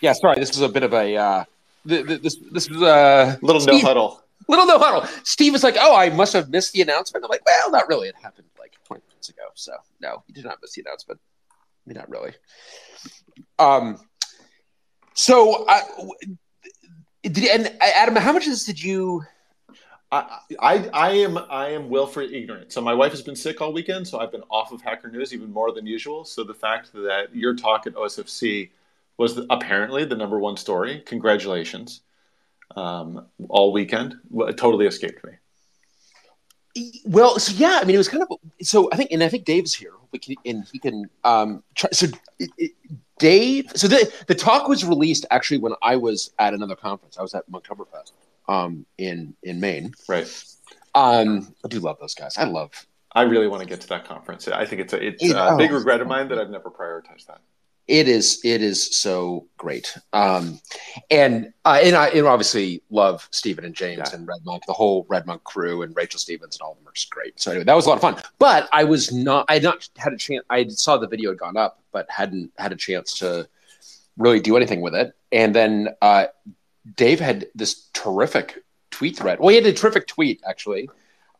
Yeah, sorry, this was a bit of a uh, th- th- this this was a Little no huddle. little no huddle. Steve was like, "Oh, I must have missed the announcement." I'm like, "Well, not really. It happened like 20 minutes ago, so no, you did not miss the announcement. I mean, not really." Um, so I w- did. And Adam, how much of this did you? I, I I am I am willfully ignorant. So my wife has been sick all weekend, so I've been off of Hacker News even more than usual. So the fact that your talk at OSFC was the, apparently the number one story, congratulations, um, all weekend, totally escaped me. Well, so yeah, I mean, it was kind of so. I think, and I think Dave's here, we can, and he can. Um, try, so it, it, Dave, so the the talk was released actually when I was at another conference. I was at Monktoberfest um, in in Maine. Right. Um, I do love those guys. I love. I really want to get to that conference. I think it's a it's It- a oh. big regret of mine that I've never prioritized that. It is it is so great. Um, and uh, and I and obviously love Stephen and James Yeah. and Red Monk, the whole Red Monk crew, and Rachel Stephens and all of them are just great. So anyway, that was a lot of fun. But I was not. I had not had a chance. I saw the video had gone up, but hadn't had a chance to really do anything with it. And then uh, Dave had this terrific tweet thread. Well, he had a terrific tweet actually,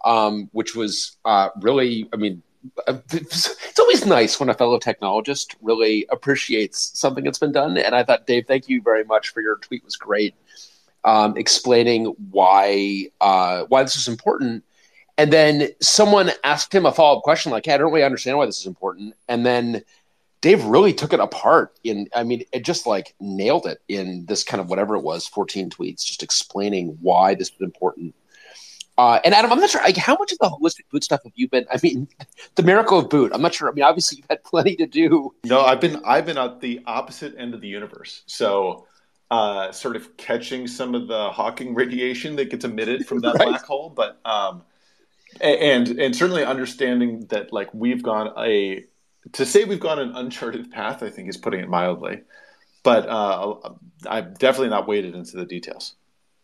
um, which was uh, really. I mean, it's always nice when a fellow technologist really appreciates something that's been done. And I thought, Dave, thank you very much for your tweet. was great, um, explaining why uh, why this is important. And then someone asked him a follow up question, like, hey, I don't really understand why this is important. And then Dave really took it apart in, I mean, it just like nailed it in this kind of whatever it was, 14 tweets, just explaining why this was important. Uh, and Adam, I'm not sure, like, how much of the holistic boot stuff have you been? I mean, the miracle of boot. I'm not sure. I mean, obviously, you've had plenty to do. No, I've been I've been at the opposite end of the universe. So uh, sort of catching some of the Hawking radiation that gets emitted from that Right. black hole, but um, and and certainly understanding that like we've gone a to say we've gone an uncharted path, I think is putting it mildly. But uh, I've definitely not waded into the details.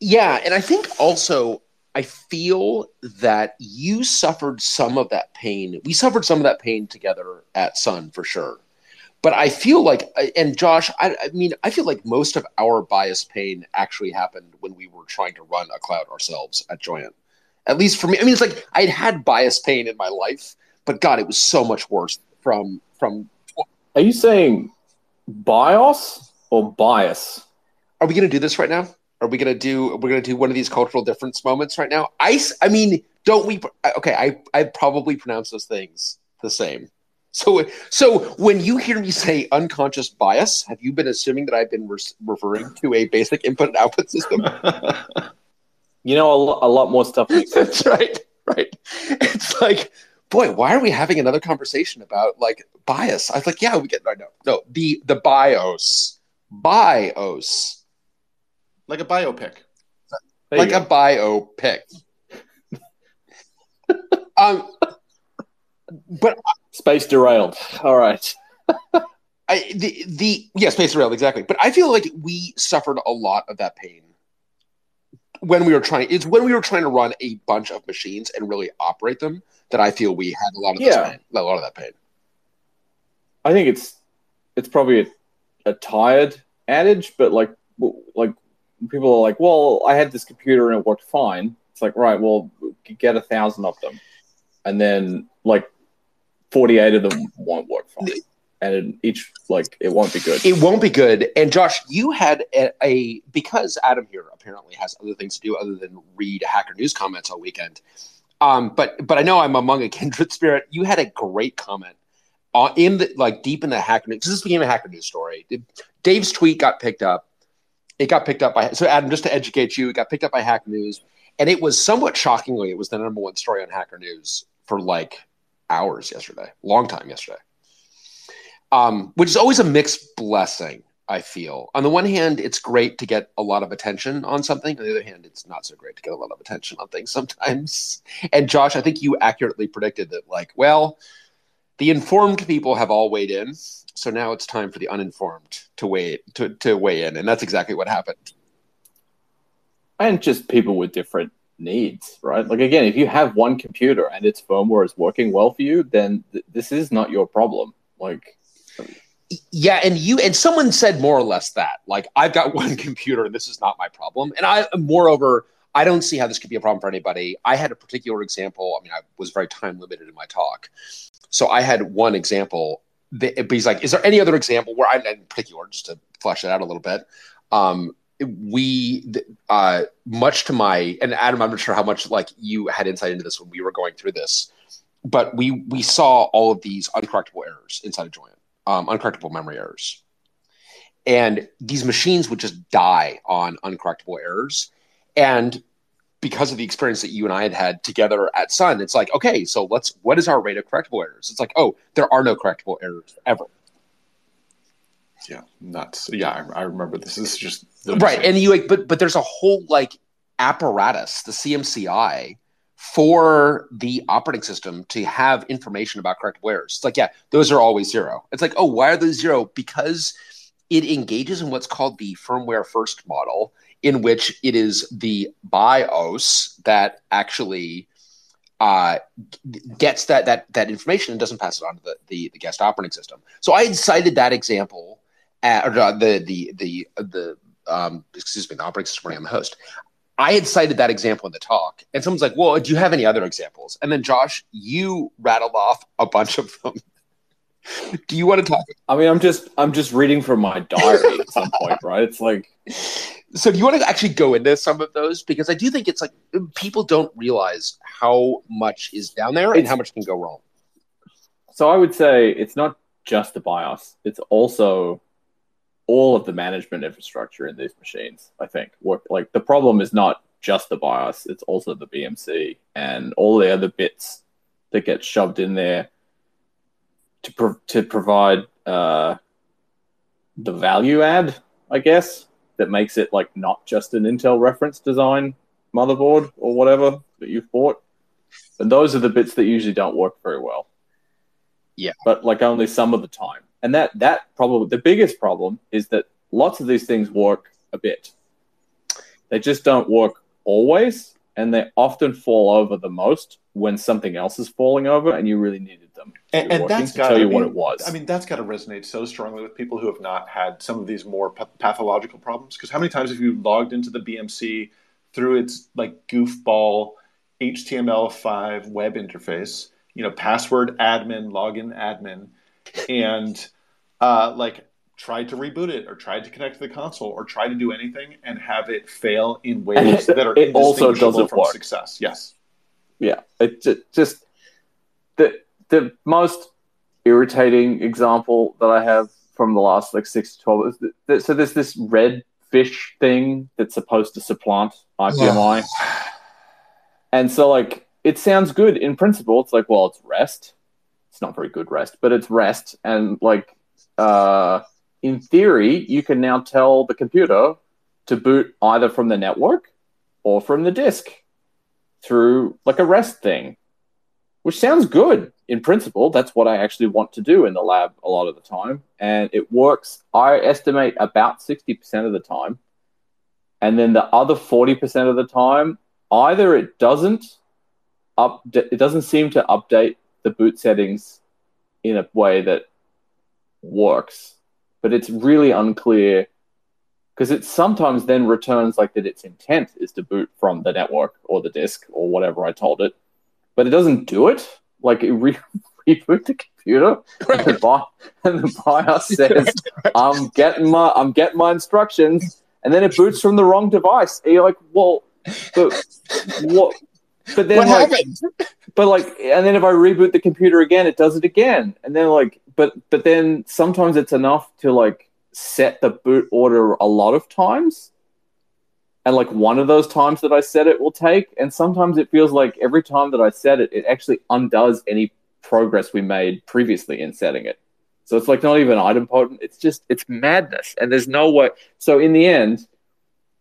Yeah, and I think also I feel that you suffered some of that pain. We suffered some of that pain together at Sun for sure. But I feel like, and Josh, I, I mean, I feel like most of our bias pain actually happened when we were trying to run a cloud ourselves at Joyent. At least for me, I mean, it's like I'd had bias pain in my life, but God, it was so much worse from from. Are you saying BIOS or bias? Are we going to do this right now? Are we going to do? We're going to do one of these cultural difference moments right now. i mean, don't we? Okay, I, I probably pronounce those things the same. So, so when you hear me say unconscious bias, have you been assuming that I've been re- referring to a basic input and output system? You know, a, lo- a lot more stuff. That's right, right. It's like, boy, why are we having another conversation about like bias? I was like, yeah, we get no, no, no, the the BIOS, BIOS, like a biopic. There like a biopic. um, but Space derailed. All right. I, the the yeah, space derailed exactly. But I feel like we suffered a lot of that pain when we were trying. It's when we were trying to run a bunch of machines and really operate them that I feel we had a lot of this Yeah. pain, a lot of that pain. I think it's it's probably a, a tired adage, but like like people are like, well, I had this computer and it worked fine. It's like, right, well, get a thousand of them, and then like forty eight of them won't work fine, and each like it won't be good. It won't be good. And Josh, you had a, a because Adam here apparently has other things to do other than read Hacker News comments all weekend. Um, but but I know I'm among a kindred spirit. You had a great comment on, in the like deep in the Hacker News. This became a Hacker News story. Dave's tweet got picked up. It got picked up by so Adam. Just to educate you, it got picked up by Hacker News, and it was somewhat shockingly, it was the number one story on Hacker News for like hours yesterday, long time yesterday um, which is always a mixed blessing. I feel on the one hand, it's great to get a lot of attention on something. On the other hand, it's not so great to get a lot of attention on things sometimes. And Josh, I think you accurately predicted that. Like, well, the informed people have all weighed in, so now it's time for the uninformed to weigh to, to weigh in, and that's exactly what happened. and just people with different needs, right? Like again, if you have one computer and its firmware is working well for you, then th- this is not your problem. Like Yeah, and you and someone said more or less that. Like, I've got one computer and this is not my problem. And I moreover, I don't see how this could be a problem for anybody. I had a particular example. I mean, I was very time limited in my talk. So I had one example. That, but he's like, is there any other example where I, in particular, just to flesh it out a little bit, um, we, uh, much to my, and Adam, I'm not sure how much like you had insight into this when we were going through this, but we we saw all of these uncorrectable errors inside of Joyent, um, uncorrectable memory errors, and these machines would just die on uncorrectable errors, and because of the experience that you and I had had together at Sun, it's like, okay, so let's, what is our rate of correctable errors? It's like, oh, there are no correctable errors ever. Yeah, nuts. Yeah, I, I remember this. This is just right. And you like, but but there's a whole like apparatus, the CMCI, for the operating system to have information about correctable errors. It's like, yeah, those are always zero. It's like, oh, why are those zero? Because it engages in what's called the firmware first model, in which it is the BIOS that actually uh, gets that that that information and doesn't pass it on to the, the, the guest operating system. So I had cited that example, at, or uh, the the the the um, excuse me, the operating system running on the host. I had cited that example in the talk, and someone's like, "Well, do you have any other examples?" And then Josh, you rattled off a bunch of them. do you want to talk? I mean, I'm just I'm just reading from my diary at some point, right? It's like so do you want to actually go into some of those? Because i do think it's like people don't realize how much is down there and how much can go wrong. So i would say it's not just the bios it's also all of the management infrastructure in these machines i think. Like the problem is not just the bios it's also the bmc and all the other bits that get shoved in there to, pro- to provide uh, the value add i guess that makes it like not just an Intel reference design motherboard or whatever that you've bought. And those are the bits that usually don't work very well. Yeah. But like only some of the time. And that that probably the biggest problem is that lots of these things work a bit. They just don't work always and they often fall over the most when something else is falling over and you really needed them. And, and that's got to tell you I mean, what it was. I mean, that's got to resonate so strongly with people who have not had some of these more pathological problems. Because how many times have you logged into the BMC through its like goofball HTML5 web interface? You know, password admin, login admin, and uh, like tried to reboot it or tried to connect to the console or tried to do anything and have it fail in ways that are it also doesn't from work. success. Yes. Yeah. It just the the most irritating example that I have from the last like six to twelve is that, so there's this red fish thing that's supposed to supplant IPMI. Yeah. And so like it sounds good in principle. It's like, well, it's rest. It's not very good rest, but it's rest and like uh in theory, you can now tell the computer to boot either from the network or from the disk through like a REST thing, which sounds good in principle. That's what I actually want to do in the lab a lot of the time. And it works, I estimate, about 60% of the time. And then the other 40% of the time, either it doesn't it doesn't seem to update the boot settings in a way that works but it's really unclear because it sometimes then returns like that its intent is to boot from the network or the disk or whatever I told it, but it doesn't do it. Like it re- reboot the computer and the, bi- and the BIOS says, "I'm getting my I'm getting my instructions," and then it boots from the wrong device. And you're like, "Well, but what?" But then, what like, happened? But like, and then if I reboot the computer again, it does it again, and then like, but but then sometimes it's enough to like set the boot order a lot of times, and like one of those times that I set it will take, and sometimes it feels like every time that I set it, it actually undoes any progress we made previously in setting it. So it's like not even idempotent. It's just it's madness, and there's no way. So in the end,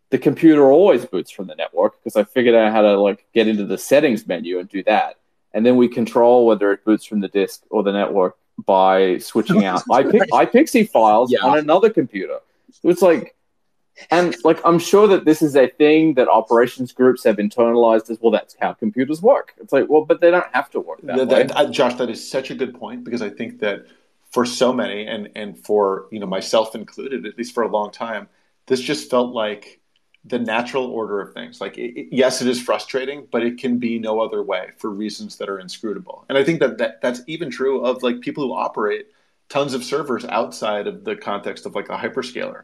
the computer always boots from the network because I figured out how to like get into the settings menu and do that and then we control whether it boots from the disk or the network by switching out iPix- iPXE files yeah. on another computer. It's like, and like I'm sure that this is a thing that operations groups have internalized as well. That's how computers work. It's like, well, but they don't have to work that, way. That, Josh, that is such a good point because I think that for so many, and and for you know myself included, at least for a long time, this just felt like the natural order of things. Like, it, it, yes, it is frustrating, but it can be no other way for reasons that are inscrutable. And I think that, that that's even true of like people who operate tons of servers outside of the context of like a hyperscaler.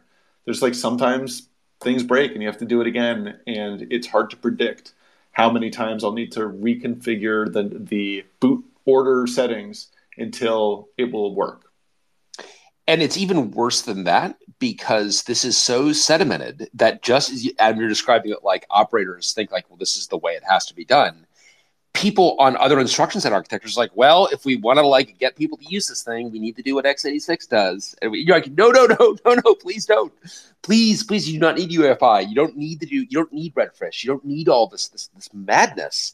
There's like sometimes things break and you have to do it again, and it's hard to predict how many times I'll need to reconfigure the the boot order settings until it will work. And it's even worse than that because this is so sedimented that just as you, and you're describing it like operators think like well this is the way it has to be done people on other instruction set architectures like well if we want to like get people to use this thing we need to do what x86 does. And you're like no no no no no please don't. Please please you do not need uefi you don't need to do you don't need redfish. You don't need all this this, this madness.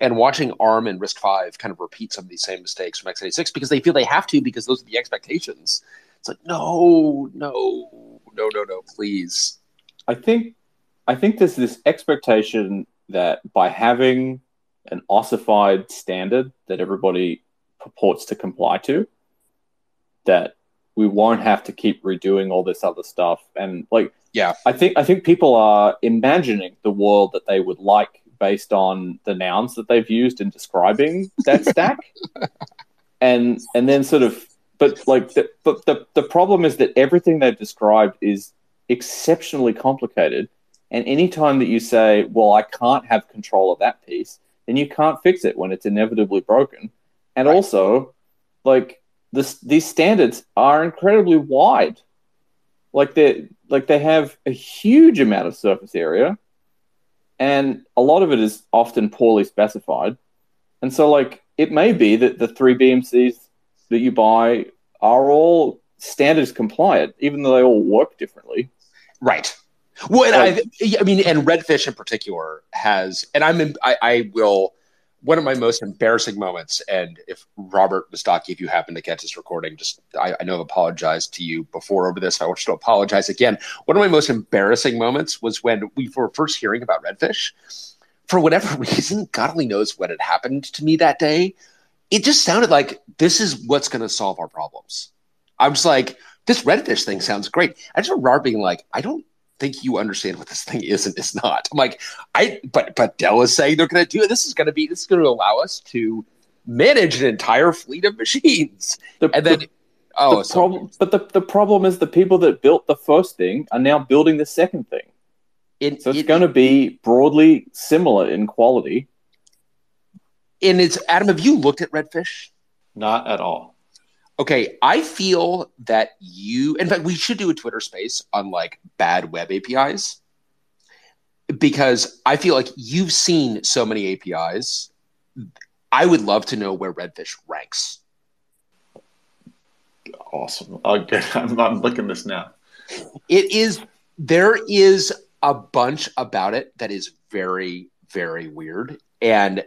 And watching ARM and RISC-V kind of repeat some of these same mistakes from x86 because they feel they have to because those are the expectations. It's like, no, no, no, no, no, please. I think, I think there's this expectation that by having an ossified standard that everybody purports to comply to, that we won't have to keep redoing all this other stuff. And like, yeah, I think I think people are imagining the world that they would like based on the nouns that they've used in describing that stack, and and then sort of but like the, but the, the problem is that everything they've described is exceptionally complicated. And anytime that you say well i can't have control of that piece then you can't fix it when it's inevitably broken and right. also like this these standards are incredibly wide like they like they have a huge amount of surface area and a lot of it is often poorly specified and so like it may be that the three bmcs that you buy are all standards compliant, even though they all work differently. Right. Well, I, oh. I mean, and Redfish in particular has, and I'm, in, I, I will. One of my most embarrassing moments, and if Robert Mustacchi, if you happen to catch this recording, just I, I know I've apologized to you before over this. I want you to apologize again. One of my most embarrassing moments was when we were first hearing about Redfish. For whatever reason, God only knows what had happened to me that day it just sounded like this is what's going to solve our problems. I was like, this redfish thing sounds great. I just remember being like, I don't think you understand what this thing is and is not. I'm like, I but but Dell is saying they're going to do it. This is going to be this is going to allow us to manage an entire fleet of machines. The, and then the, oh, the problem, but the the problem is the people that built the first thing are now building the second thing. It, so it's it, going to be broadly similar in quality and it's Adam. Have you looked at Redfish? Not at all. Okay, I feel that you. In fact, we should do a Twitter space on like bad web APIs because I feel like you've seen so many APIs. I would love to know where Redfish ranks. Awesome. Okay, I'm, I'm looking this now. It is. There is a bunch about it that is very, very weird and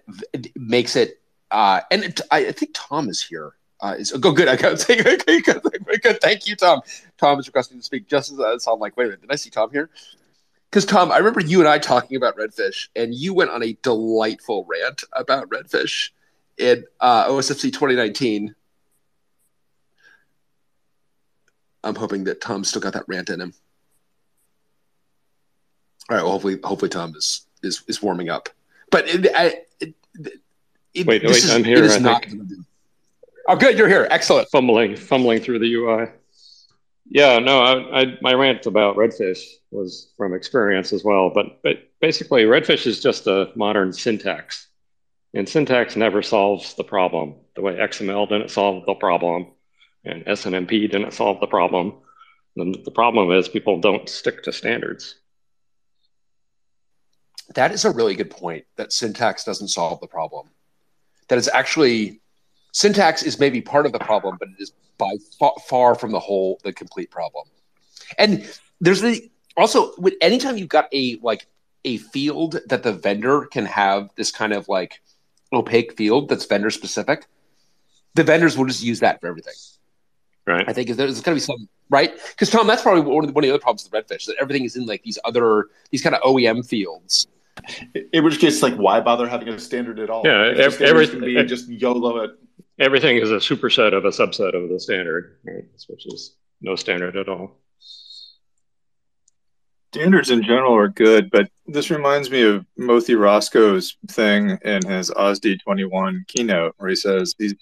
makes it. Uh, and it, I, think Tom is here. Uh, is, go oh, good. I got say good, good, good. Thank you, Tom. Tom is requesting to speak just as, as I'm like, wait a minute, did I see Tom here? Because Tom, I remember you and I talking about redfish, and you went on a delightful rant about redfish in uh, OSFC 2019. I'm hoping that Tom still got that rant in him. All right. Well, hopefully, hopefully Tom is is is warming up. But it, I, it, it, wait, wait, is, I'm here. I not Oh, good, you're here. Excellent. Fumbling, fumbling through the UI. Yeah, no, I, I, my rant about Redfish was from experience as well. But, but basically, Redfish is just a modern syntax, and syntax never solves the problem. The way XML didn't solve the problem, and SNMP didn't solve the problem. And the problem is people don't stick to standards. That is a really good point. That syntax doesn't solve the problem. That is actually syntax is maybe part of the problem, but it is by far, far from the whole, the complete problem. And there's the also with anytime you've got a like a field that the vendor can have this kind of like opaque field that's vendor specific, the vendors will just use that for everything. Right. I think there's going to be some right because Tom, that's probably one of, the, one of the other problems with Redfish that everything is in like these other these kind of OEM fields in which case, like, why bother having a standard at all? Yeah, everything can be just YOLO it. Everything is a superset of a subset of the standard, right? which is no standard at all. Standards in general are good, but this reminds me of Mothy Roscoe's thing in his OSDI 21 keynote, where he says these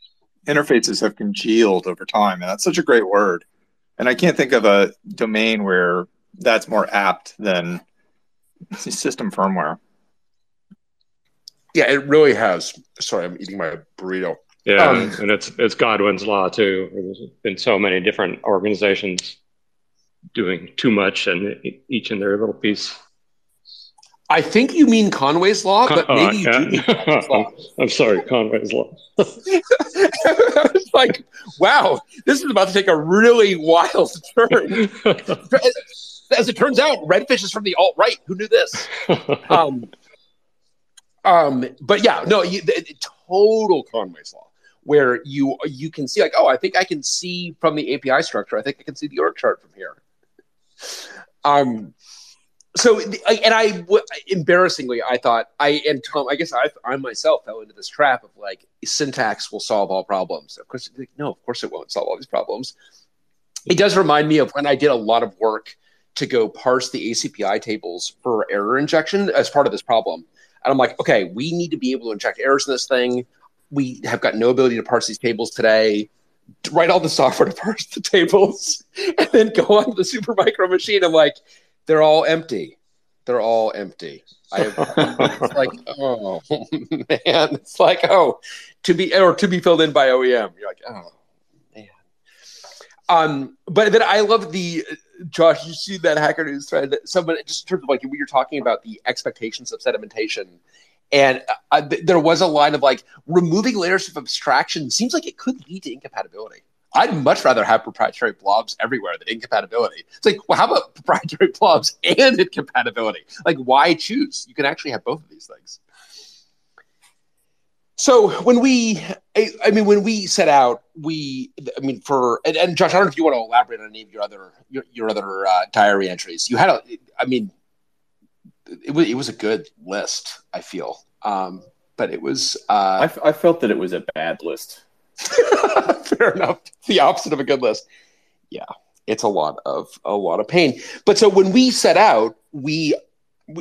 interfaces have congealed over time. And that's such a great word. And I can't think of a domain where that's more apt than system firmware. Yeah, it really has. Sorry, I'm eating my burrito. Yeah, um, and it's it's Godwin's law too. There's been so many different organizations doing too much, and each in their little piece. I think you mean Conway's law, but uh, maybe uh, you yeah. law. I'm sorry, Conway's law. it's like, wow, this is about to take a really wild turn. As it turns out, Redfish is from the alt right. Who knew this? Um, um, but yeah, no, you, the, the total Conway's law where you you can see like, oh, I think I can see from the API structure. I think I can see the org chart from here. Um, so and I embarrassingly I thought I and Tom I guess I I myself fell into this trap of like syntax will solve all problems. Of course, no, of course it won't solve all these problems. It does remind me of when I did a lot of work to go parse the ACPI tables for error injection as part of this problem. And I'm like, okay, we need to be able to inject errors in this thing. We have got no ability to parse these tables today. Write all the software to parse the tables, and then go on the Supermicro machine. I'm like, they're all empty. They're all empty. I it's like, oh man, it's like, oh, to be or to be filled in by OEM. You're like, oh man. Um, but then I love the Josh. You see that Hacker News thread that someone just in terms of like we were talking about the expectations of sedimentation. And uh, there was a line of like removing layers of abstraction seems like it could lead to incompatibility. I'd much rather have proprietary blobs everywhere than incompatibility. It's like, well, how about proprietary blobs and incompatibility? Like, why choose? You can actually have both of these things. So when we, I, I mean, when we set out, we, I mean, for and, and, Josh, I don't know if you want to elaborate on any of your other your, your other uh, diary entries. You had a, I mean, it was it was a good list. I feel, um, but it was. Uh, I, I felt that it was a bad list. Fair enough. The opposite of a good list. Yeah, it's a lot of a lot of pain. But so when we set out, we,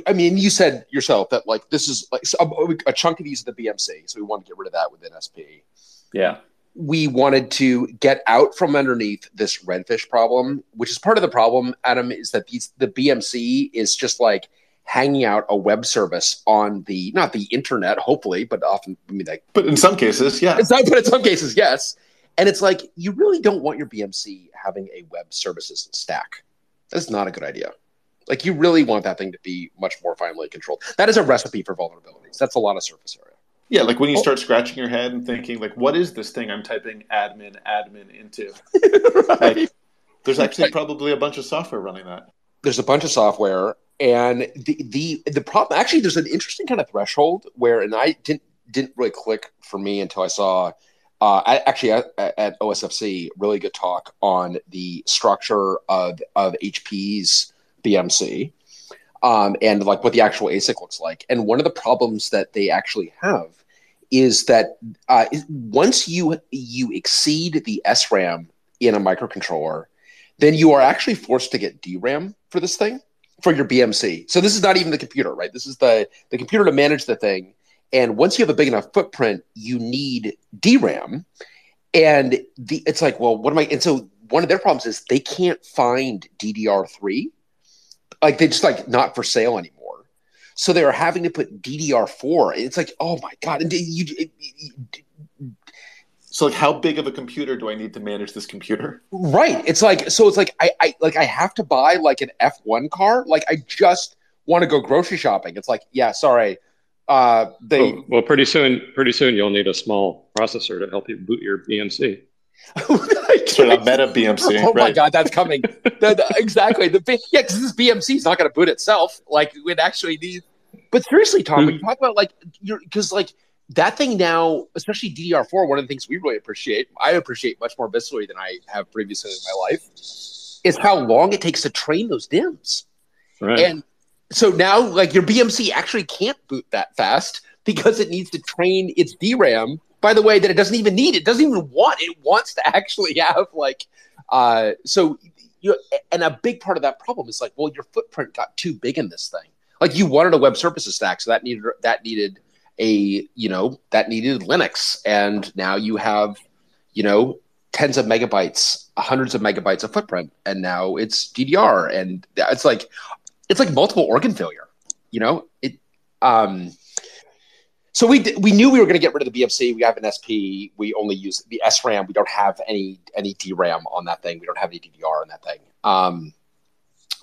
I mean, you said yourself that like this is like a, a chunk of these are the BMC, so we want to get rid of that within SP. Yeah. We wanted to get out from underneath this redfish problem, which is part of the problem, Adam, is that these the BMC is just like hanging out a web service on the not the internet, hopefully, but often I mean like But in some cases, yeah. It's not, but in some cases, yes. And it's like you really don't want your BMC having a web services stack. That's not a good idea. Like you really want that thing to be much more finely controlled. That is a recipe for vulnerabilities. That's a lot of surface area. Yeah, like when you oh. start scratching your head and thinking, like, what is this thing I'm typing admin admin into? right. like, there's actually probably a bunch of software running that. There's a bunch of software, and the the the problem actually there's an interesting kind of threshold where and I didn't didn't really click for me until I saw uh, I, actually at, at, OSFC really good talk on the structure of of HP's BMC um, and like what the actual ASIC looks like. And one of the problems that they actually have is that uh, once you you exceed the SRAM in a microcontroller, then you are actually forced to get DRAM for this thing for your BMC. So this is not even the computer, right? This is the the computer to manage the thing. And once you have a big enough footprint, you need DRAM. And the it's like, well, what am I? And so one of their problems is they can't find DDR3. Like they just like not for sale anymore. So they are having to put DDR4. It's like, oh my god! And you, so like how big of a computer do I need to manage this computer? Right. It's like so it's like I, I like I have to buy like an F1 car. Like I just want to go grocery shopping. It's like, yeah, sorry. Uh they well, well pretty soon pretty soon you'll need a small processor to help you boot your BMC. sort of meta BMC. Oh right. my god, that's coming. the, the, exactly. The yeah, because this BMC is not going to boot itself. Like it actually needs. But seriously, Tom, when you talk about like you're because like that thing now, especially DDR4, one of the things we really appreciate, I appreciate much more viscerally than I have previously in my life, is how long it takes to train those DIMMs. Right. And so now, like your BMC actually can't boot that fast because it needs to train its DRAM by the way, that it doesn't even need. It doesn't even want. It wants to actually have like. Uh, so you and a big part of that problem is like, well, your footprint got too big in this thing. Like you wanted a web services stack, so that needed that needed a you know that needed Linux, and now you have you know tens of megabytes, hundreds of megabytes of footprint, and now it's DDR, and it's like it's like multiple organ failure. You know it. Um, so we we knew we were going to get rid of the BMC. We have an SP. We only use the SRAM. We don't have any any DRAM on that thing. We don't have any DDR on that thing. Um,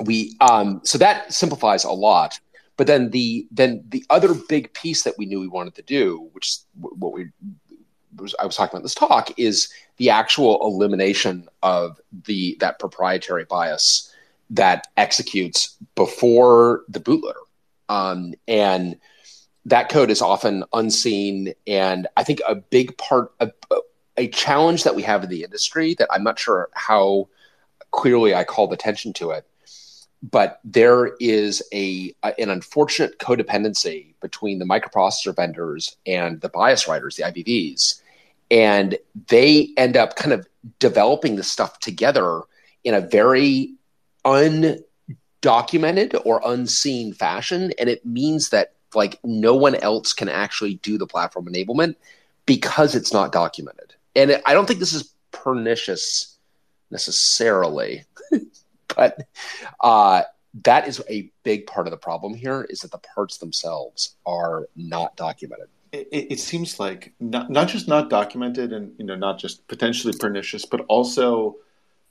we um, so that simplifies a lot. But then the then the other big piece that we knew we wanted to do, which is what we was, I was talking about this talk, is the actual elimination of the that proprietary bias that executes before the bootloader, um, and that code is often unseen. And I think a big part of a challenge that we have in the industry that I'm not sure how clearly I called attention to it but there is a, an unfortunate codependency between the microprocessor vendors and the bias writers, the IBVs, and they end up kind of developing the stuff together in a very undocumented or unseen fashion, and it means that like no one else can actually do the platform enablement because it's not documented. And I don't think this is pernicious necessarily. but uh, that is a big part of the problem here is that the parts themselves are not documented. It, it, seems like not, not just not documented and you know not just potentially pernicious, but also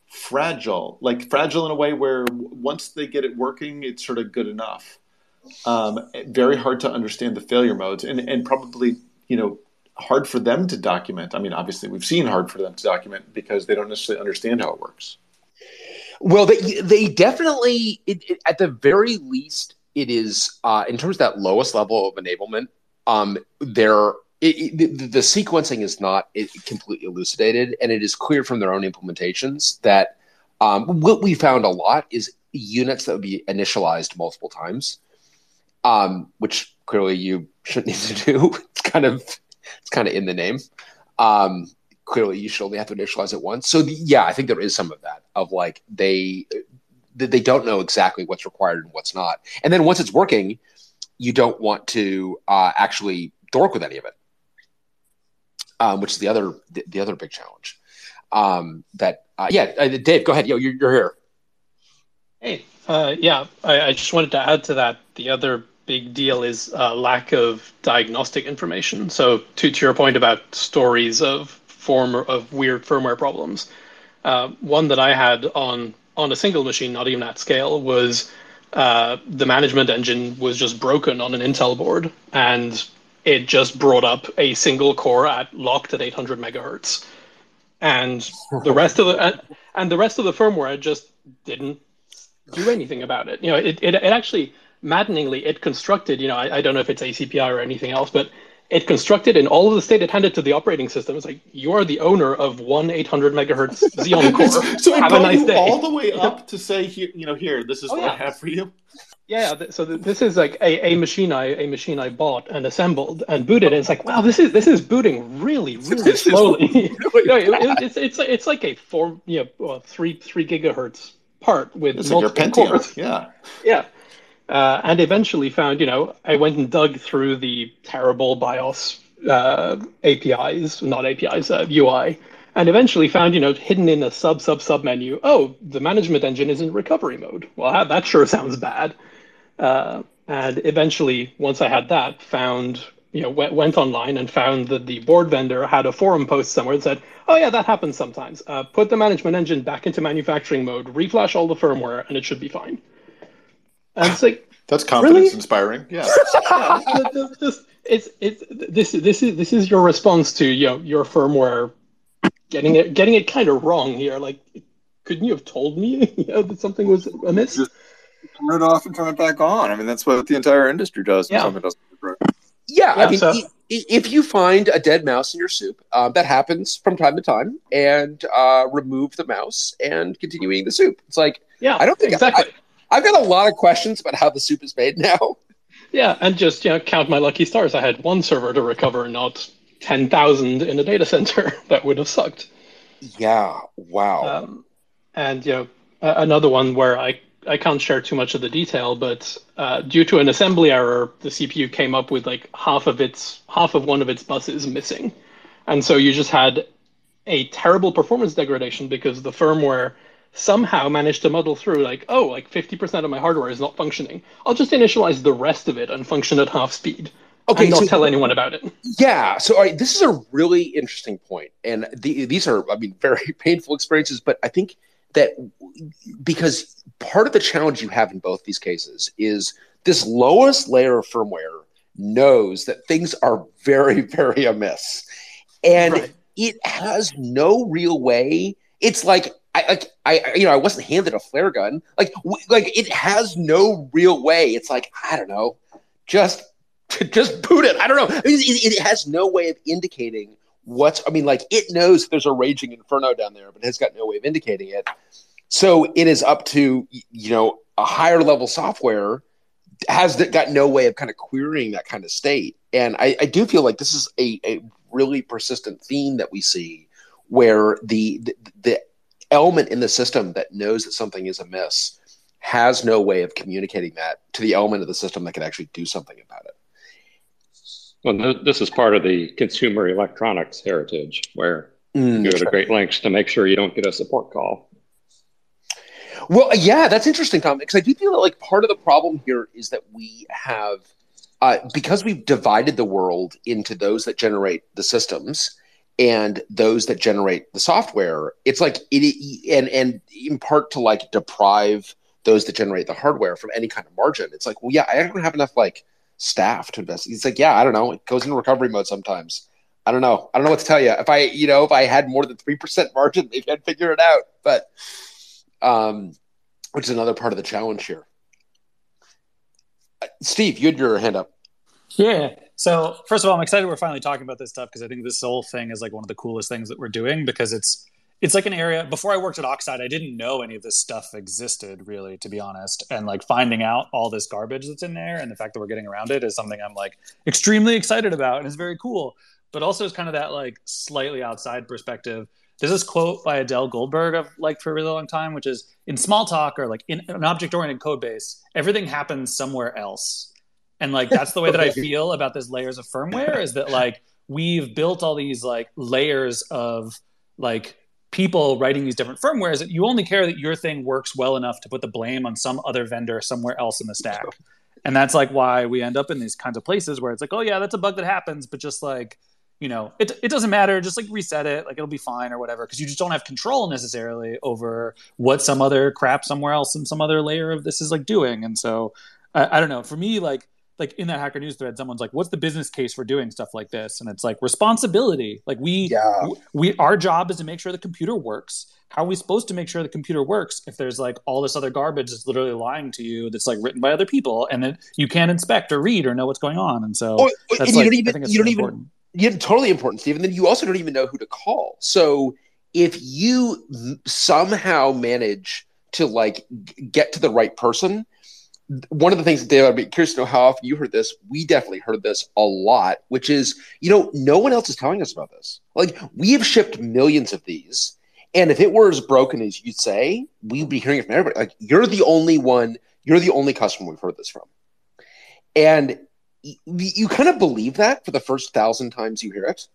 fragile. Like fragile in a way where once they get it working, it's sort of good enough. Um, very hard to understand the failure modes, and and probably you know hard for them to document. I mean, obviously we've seen hard for them to document because they don't necessarily understand how it works. Well, they they definitely it, it, at the very least it is uh, in terms of that lowest level of enablement. Um, there the, the, sequencing is not completely elucidated, and it is clear from their own implementations that um, what we found a lot is units that would be initialized multiple times, um, which clearly you shouldn't need to do. It's kind of it's kind of in the name. Um, clearly you should only have to initialize it once. So the, yeah, I think there is some of that of like they they don't know exactly what's required and what's not. And then once it's working, you don't want to uh, actually dork with any of it, um, which is the other the, the other big challenge. Um, that uh, yeah, uh, Dave, go ahead. Yo, you're, you're here. Hey, uh, yeah, I, I, just wanted to add to that. The other big deal is uh, lack of diagnostic information. So to to your point about stories of form of weird firmware problems. Uh, one that I had on on a single machine, not even at scale, was uh, the management engine was just broken on an Intel board, and it just brought up a single core at locked at 800 megahertz, and the rest of the and, and the rest of the firmware just didn't do anything about it. You know, it it, it actually maddeningly it constructed. You know, I, I don't know if it's ACPI or anything else, but it constructed and all of the state it handed to the operating system. It's like you are the owner of one 800 megahertz Xeon core. so it have a nice day. all the way up to say, here, you know, here, this is oh, what yeah. I have for you. Yeah, so this is like a, a machine I a machine I bought and assembled and booted. And it's like, wow, this is this is booting really really slowly. Really no, it, it's it's it's like a four you know uh, three three gigahertz part with it's multiple like cores. Yeah, yeah. Uh, and eventually found, you know, I went and dug through the terrible BIOS uh, APIs, not APIs, uh, UI, and eventually found, you know, hidden in a sub sub sub menu, oh, the management engine is in recovery mode. Well, that sure sounds bad. Uh, and eventually, once I had that, found, you know, went, went online and found that the board vendor had a forum post somewhere that said, oh yeah, that happens sometimes. Uh, put the management engine back into manufacturing mode, reflash all the firmware, and it should be fine. And it's like that's confidence really? inspiring. Yeah. yeah just, it's it's this this is this is your response to you know your firmware getting it getting it kind of wrong here. Like, couldn't you have told me you know, that something was amiss? Just turn it off and turn it back on. I mean, that's what the entire industry does. Yeah. Something doesn't work. Yeah, yeah, I mean, so. if you find a dead mouse in your soup, uh, that happens from time to time, and uh, remove the mouse and continue eating the soup. It's like, yeah, I don't think exactly. I, I've got a lot of questions about how the soup is made now. Yeah, and just you know, count my lucky stars. I had one server to recover, not ten thousand in a data center, that would have sucked. Yeah. Wow. Um, and you know, another one where I I can't share too much of the detail, but uh, due to an assembly error, the CPU came up with like half of its half of one of its buses missing, and so you just had a terrible performance degradation because the firmware somehow managed to muddle through like oh like 50% of my hardware is not functioning. I'll just initialize the rest of it and function at half speed okay and not so, tell anyone about it. Yeah so this is a really interesting point and the, these are i mean very painful experiences but i think that because part of the challenge you have in both these cases is this lowest layer of firmware knows that things are very very amiss. And right. it has no real way it's like like I you know I wasn't handed a flare gun. Like w- like it has no real way. It's like I don't know. Just just boot it. I don't know. I mean, it, it, has no way of indicating what's I mean like it knows there's a raging inferno down there but it has got no way of indicating it. So it is up to you know a higher level software has got no way of kind of querying that kind of state. And I, I do feel like this is a, a really persistent theme that we see where the, the, the element in the system that knows that something is amiss has no way of communicating that to the element of the system that can actually do something about it. Well, this is part of the consumer electronics heritage where mm, you go to great lengths to make sure you don't get a support call. Well, yeah, that's interesting, Tom, because I do feel that like part of the problem here is that we have, uh, because we've divided the world into those that generate the systems and those that generate the software it's like it and and in part to like deprive those that generate the hardware from any kind of margin. It's like well yeah i don't have enough like staff to invest. It's like yeah i don't know. It goes into recovery mode sometimes. I don't know. I don't know what to tell you if i you know if i had more than 3% margin maybe i'd figure it out. But um which is another part of the challenge here. Uh, steve you had your hand up. Yeah so first of all, I'm excited we're finally talking about this stuff because I think this whole thing is like one of the coolest things that we're doing because it's it's like an area before I worked at Oxide, I didn't know any of this stuff existed really, to be honest. And like finding out all this garbage that's in there and the fact that we're getting around it is something I'm like extremely excited about and it's very cool. But also it's kind of that like slightly outside perspective. There's this quote by Adele Goldberg I've liked for a really long time, which is in Smalltalk or like in an object oriented code base, everything happens somewhere else and like that's the way that i feel about this layers of firmware is that like we've built all these like layers of like people writing these different firmwares that you only care that your thing works well enough to put the blame on some other vendor somewhere else in the stack. And that's like why we end up in these kinds of places where it's like oh yeah that's a bug that happens but just like you know it, it doesn't matter. Just like reset it. Like it'll be fine or whatever because you just don't have control necessarily over what some other crap somewhere else in some other layer of this is like doing. And so I, I don't know. For me like like in that hacker news thread someone's like what's the business case for doing stuff like this? And it's like responsibility. Like we yeah. we our job is to make sure the computer works. How are we supposed to make sure the computer works if there's like all this other garbage that's literally lying to you that's like written by other people and that you can't inspect or read or know what's going on? And so oh, that's and like, you don't even you don't important. even yeah totally important steve and then you also don't even know who to call. So if you somehow manage to like get to the right person one of the things, that Dave, I'd be curious to know how often you heard this. We definitely heard this a lot, which is, you know, no one else is telling us about this. Like, we have shipped millions of these. And if it were as broken as you say, we'd be hearing it from everybody. Like, you're the only one, you're the only customer we've heard this from. And you, you kind of believe that for the first thousand times you hear it.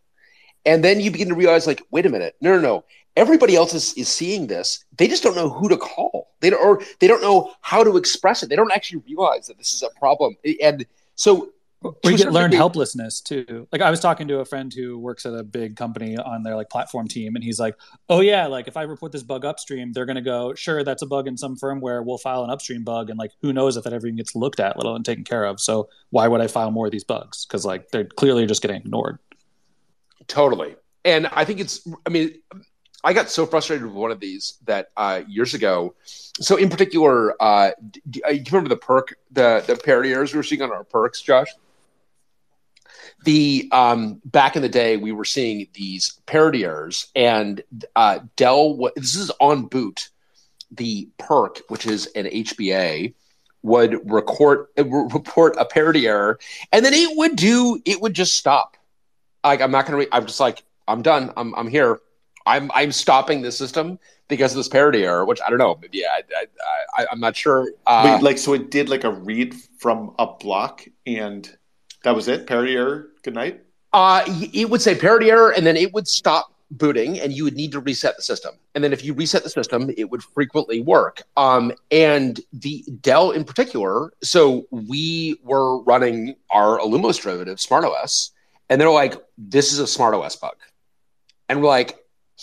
And then you begin to realize, like, wait a minute, no, no, no everybody else is, is seeing this they just don't know who to call they don't or they don't know how to express it. They don't actually realize that this is a problem. And so we get learned helplessness too. Like i was talking to a friend who works at a big company on their like platform team and he's like oh yeah like if i report this bug upstream they're going to go sure that's a bug in some firmware. We'll file an upstream bug and like who knows if that ever even gets looked at let alone taken care of. So why would i file more of these bugs? Because like they're clearly just getting ignored. Totally. And i think it's i mean I got so frustrated with one of these that uh, years ago. So in particular, uh, do, do you remember the PERC, the the parity errors we were seeing on our PERCs, Josh? The um, back in the day, we were seeing these parity errors, and uh, Dell. This is on boot. The PERC, which is an HBA, would record report a parity error, and then it would do. It would just stop Like I'm not gonna. Re- I'm just like I'm done. I'm I'm here. I'm I'm stopping the system because of this parity error, which I don't know. Maybe I, I, I I'm not sure. Uh, Wait, like so it did like a read from a block and that was it? Parity error. Good night. Uh, it would say parity error, and then it would stop booting, and you would need to reset the system. And then if you reset the system, it would frequently work. Um, and the Dell in particular, so we were running our Illumos derivative, SmartOS, and they're like, "This is a SmartOS bug," and we're like,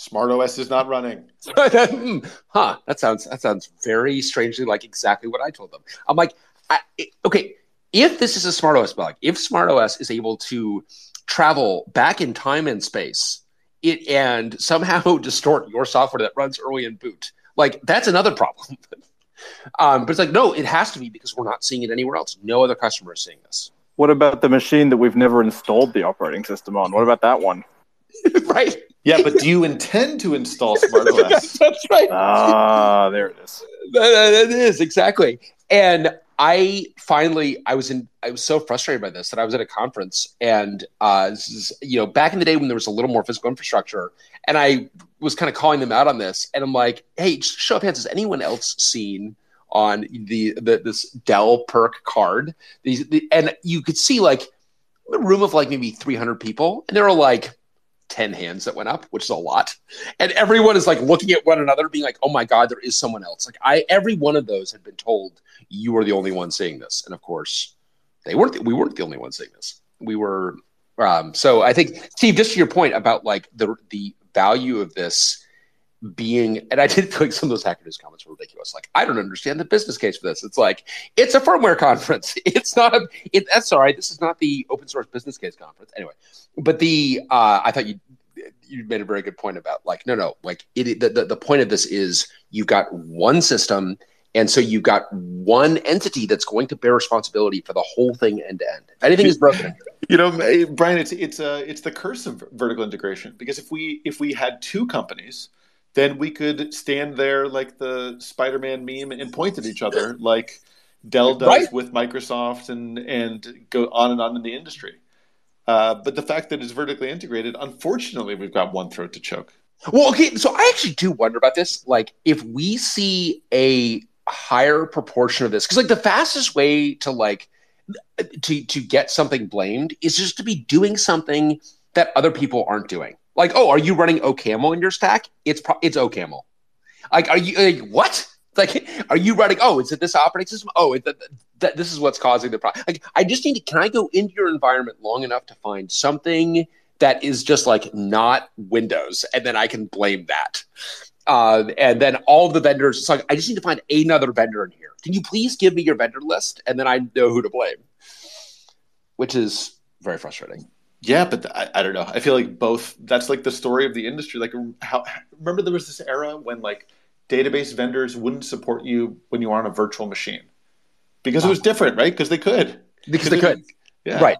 SmartOS is not running. Hmm, huh that sounds that sounds very strangely like exactly what i told them i'm like I, it- okay if this is a SmartOS bug if SmartOS is able to travel back in time and space it and somehow distort your software that runs early in boot like that's another problem um, but it's like no it has to be because we're not seeing it anywhere else no other customer is seeing this What about the machine that we've never installed the operating system on? What about that one? right Yeah, but do you intend to install SmartOS? that's right Ah, there it is. That that is exactly. And I finally, I was in, I was so frustrated by this that I was at a conference, and uh, this is, you know, back in the day when there was a little more physical infrastructure, and I was kind of calling them out on this, and I'm like, hey, just show of hands, has anyone else seen on the, the this Dell PERC card? These, the, and you could see like a room of like maybe 300 people, and there were like 10 hands that went up, which is a lot. And everyone is like looking at one another, being like, oh my God, there is someone else. Like I every one of those had been told you were the only one seeing this. And of course, they weren't we weren't the only ones seeing this. We were um so I think Steve, just to your point about like the the value of this being and I did feel like some of those hacker news comments were ridiculous. Like, I don't understand the business case for this. It's like it's a firmware conference. It's not a it, that's all right. This is not the open source business case conference. Anyway, but the uh, I thought you you made a very good point about like no no like it the, the, the point of this is you've got one system and so you've got one entity that's going to bear responsibility for the whole thing end to end anything is broken You know, Brian, it's it's uh, it's the curse of vertical integration because if we if we had two companies, then we could stand there like the Spider-Man meme and point at each other like Dell does Right. with Microsoft and and go on and on in the industry. Uh, but the fact that it's vertically integrated, unfortunately, we've got one throat to choke. well okay so i actually do wonder about this like if we see a higher proportion of this because like the fastest way to like to to get something blamed is just to be doing something that other people aren't doing like oh are you running ocaml in your stack? It's pro- it's ocaml like are you like, what? Like are you running oh is it this operating system? Oh it, that, that this is what's causing the problem like i just need to can i go into your environment long enough to find something that is just like not windows and then i can blame that? Uh, and then all the vendors it's like i just need to find another vendor in here. Can you please give me your vendor list and then i know who to blame? Which is very frustrating Yeah, but I, I don't know. I feel like both. That's like the story of the industry. Like, how remember there was this era when like database vendors wouldn't support you when you were on a virtual machine because it was different, right? Because they could. because they could Yeah. Right.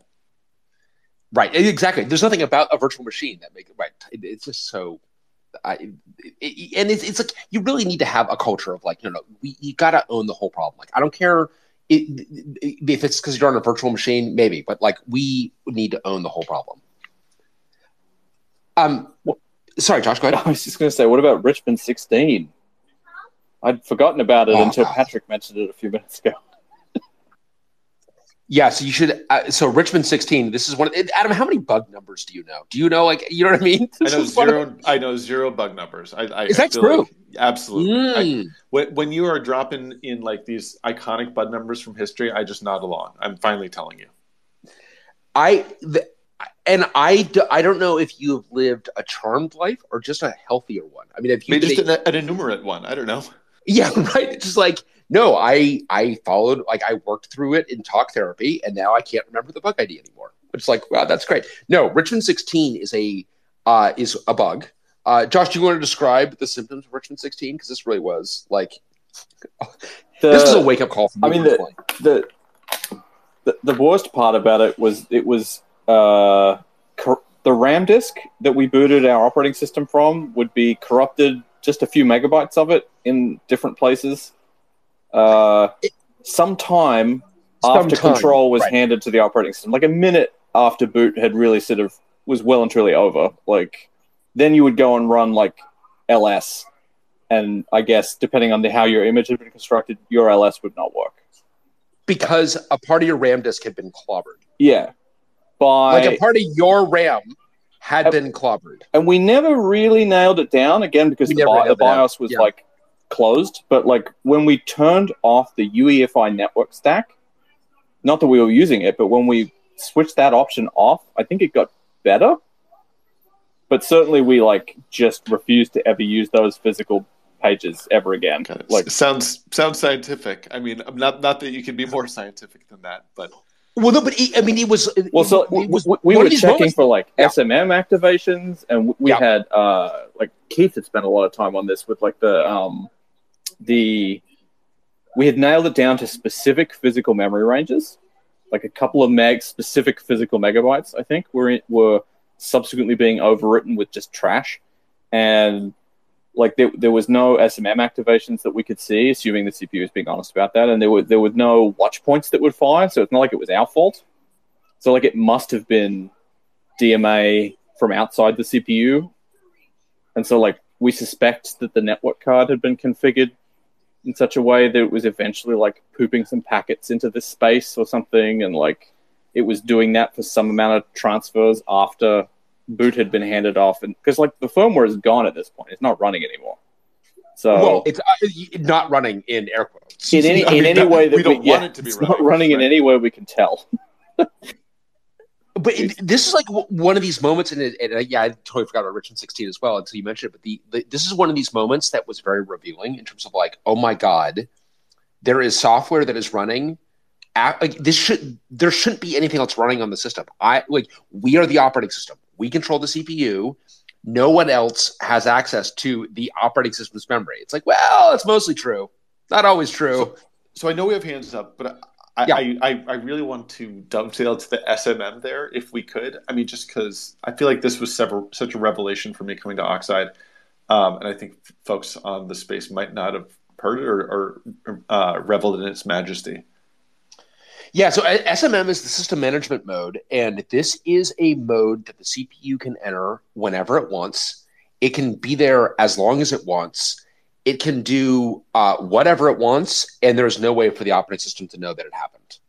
Right. Exactly. There's nothing about a virtual machine that make it right. It, it's just so. I, it, and it's, it's like you really need to have a culture of like no no we, you got to own the whole problem like I don't care it, it- if it's because you're on a virtual machine maybe but like we need to own the whole problem. Um, wh- sorry, Josh, go ahead. I was just going to say, what about Richmond 16? I'd forgotten about it Oh, until God. Patrick mentioned it a few minutes ago. Yeah, so you should. Uh, so Richmond 16. This is one. Adam, how many bug numbers do you know? Do you know like you know what I mean? I know one of- zero. I know zero bug numbers. I, I, Is I that feel true? like- absolutely. I- Mm. when, when you are dropping in like these iconic bug numbers from history, I just nod along. I'm finally telling you. I the, and I do, I don't know if you have lived a charmed life or just a healthier one. I mean, if you Maybe just think- an, an enumerate one. I don't know. yeah, right. It's just like no, I I followed like I worked through it in talk therapy, and now I can't remember the bug ID anymore. It's like wow, that's great. No, Richmond 16 is a uh, is a bug. Uh, Josh, do you want to describe the symptoms of Richmond 16? Because this really was like The, this is a wake up call for me. I mean, the- the, the the worst part about it was it was uh, cor- the RAM disk that we booted our operating system from would be corrupted just a few megabytes of it in different places. Uh, sometime after control was right. handed to the operating system, like a minute after boot had really sort of was well and truly over. Like then you would go and run like ls, and I guess depending on the, how your image had been constructed, your ls would not work. because a part of your RAM disk had been clobbered. Yeah, by Like a part of your RAM had Yep. been clobbered. and we never really nailed it down again because We the, bi- the nailed it down. BIOS was Yeah. like closed. But like when we turned off the UEFI network stack, not that we were using it, but when we switched that option off, I think it got better. But certainly we like just refused to ever use those physical pages ever again. Got. Like sounds sounds scientific. I mean, not not that you can be more scientific than that, but Well, no, but he, I mean, it was. Well, so we, was we, we were checking moments- for like Yeah. SMM activations, and we Yeah. had uh, like Keith had spent a lot of time on this with like the um, the we had nailed it down to specific physical memory ranges, like a couple of meg specific physical megabytes. I think were were subsequently being overwritten with just trash, and like there, there was no SMM activations that we could see, assuming the CPU was being honest about that, and there were there were no watch points that would fire, so it's not like it was our fault. So like it must have been DMA from outside the CPU. And so like we suspect that the network card had been configured in such a way that it was eventually like pooping some packets into this space or something and like it was doing that for some amount of transfers after boot had been handed off and because like the firmware is gone at this point it's not running anymore so Well, it's uh, not running in air quotes. in any I in mean, any way that we don't want it to be it's not running, running in any way we can tell But it, this is like w- one of these moments, and, it, and uh, yeah, I totally forgot about Richmond 16 as well until you mentioned it. But the, the this is one of these moments that was very revealing in terms of like, oh my god, there is software that is running. At, like this should there shouldn't be anything else running on the system. I like we are the operating system. We control the CPU. No one else has access to the operating system's memory. It's like, well, it's mostly true, not always true. so I know we have hands up, but I, Yeah. I, I, I really want to dovetail to the SMM there if we could. I mean, just because I feel like this was several, such a revelation for me coming to Oxide, um, and I think folks on the space might not have heard it or, or uh, reveled in its majesty. Yeah, so SMM is the system management mode, and this is a mode that the CPU can enter whenever it wants. It can be there as long as it wants. It can do uh, whatever it wants, and there's no way for the operating system to know that it happened.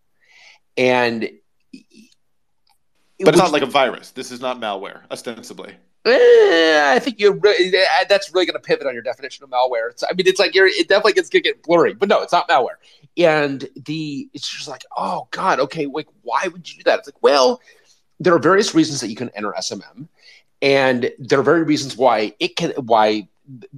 And But it's not like a virus. This is not malware, ostensibly. Eh, I think you're really, eh, that's really going to pivot on your definition of malware. It's, I mean, it's like you're, it definitely gets to get blurry, but no, it's not malware. And the, it's just like, oh God, okay, like, why would you do that? It's like, well, there are various reasons that you can enter SMM, and there are very reasons why it can, why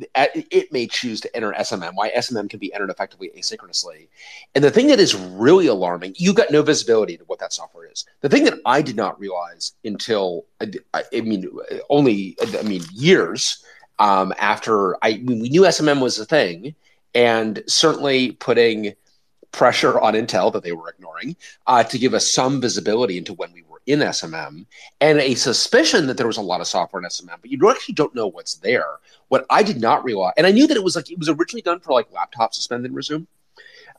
it may choose to enter SMM, why SMM can be entered effectively asynchronously. And the thing that is really alarming, you got no visibility to what that software is. The thing that I did not realize until, I, I mean, only, I mean, years um, after I, we knew SMM was a thing, and certainly putting pressure on Intel that they were ignoring uh, to give us some visibility into when we were in SMM, and a suspicion that there was a lot of software in SMM, but you actually don't know what's there. What I did not realize, and I knew that it was like it was originally done for like laptop suspend and resume,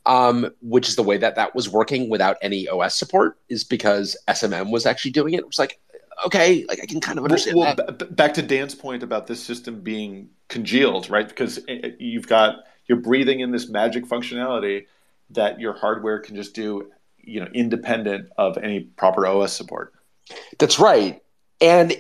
um, which is the way that that was working without any OS support, is because SMM was actually doing it. It was like, okay, like I can kind of understand well, that. b- back to Dan's point about this system being congealed, right? Because it, it- you've got you're breathing in this magic functionality that your hardware can just do, you know, independent of any proper OS support. That's right. And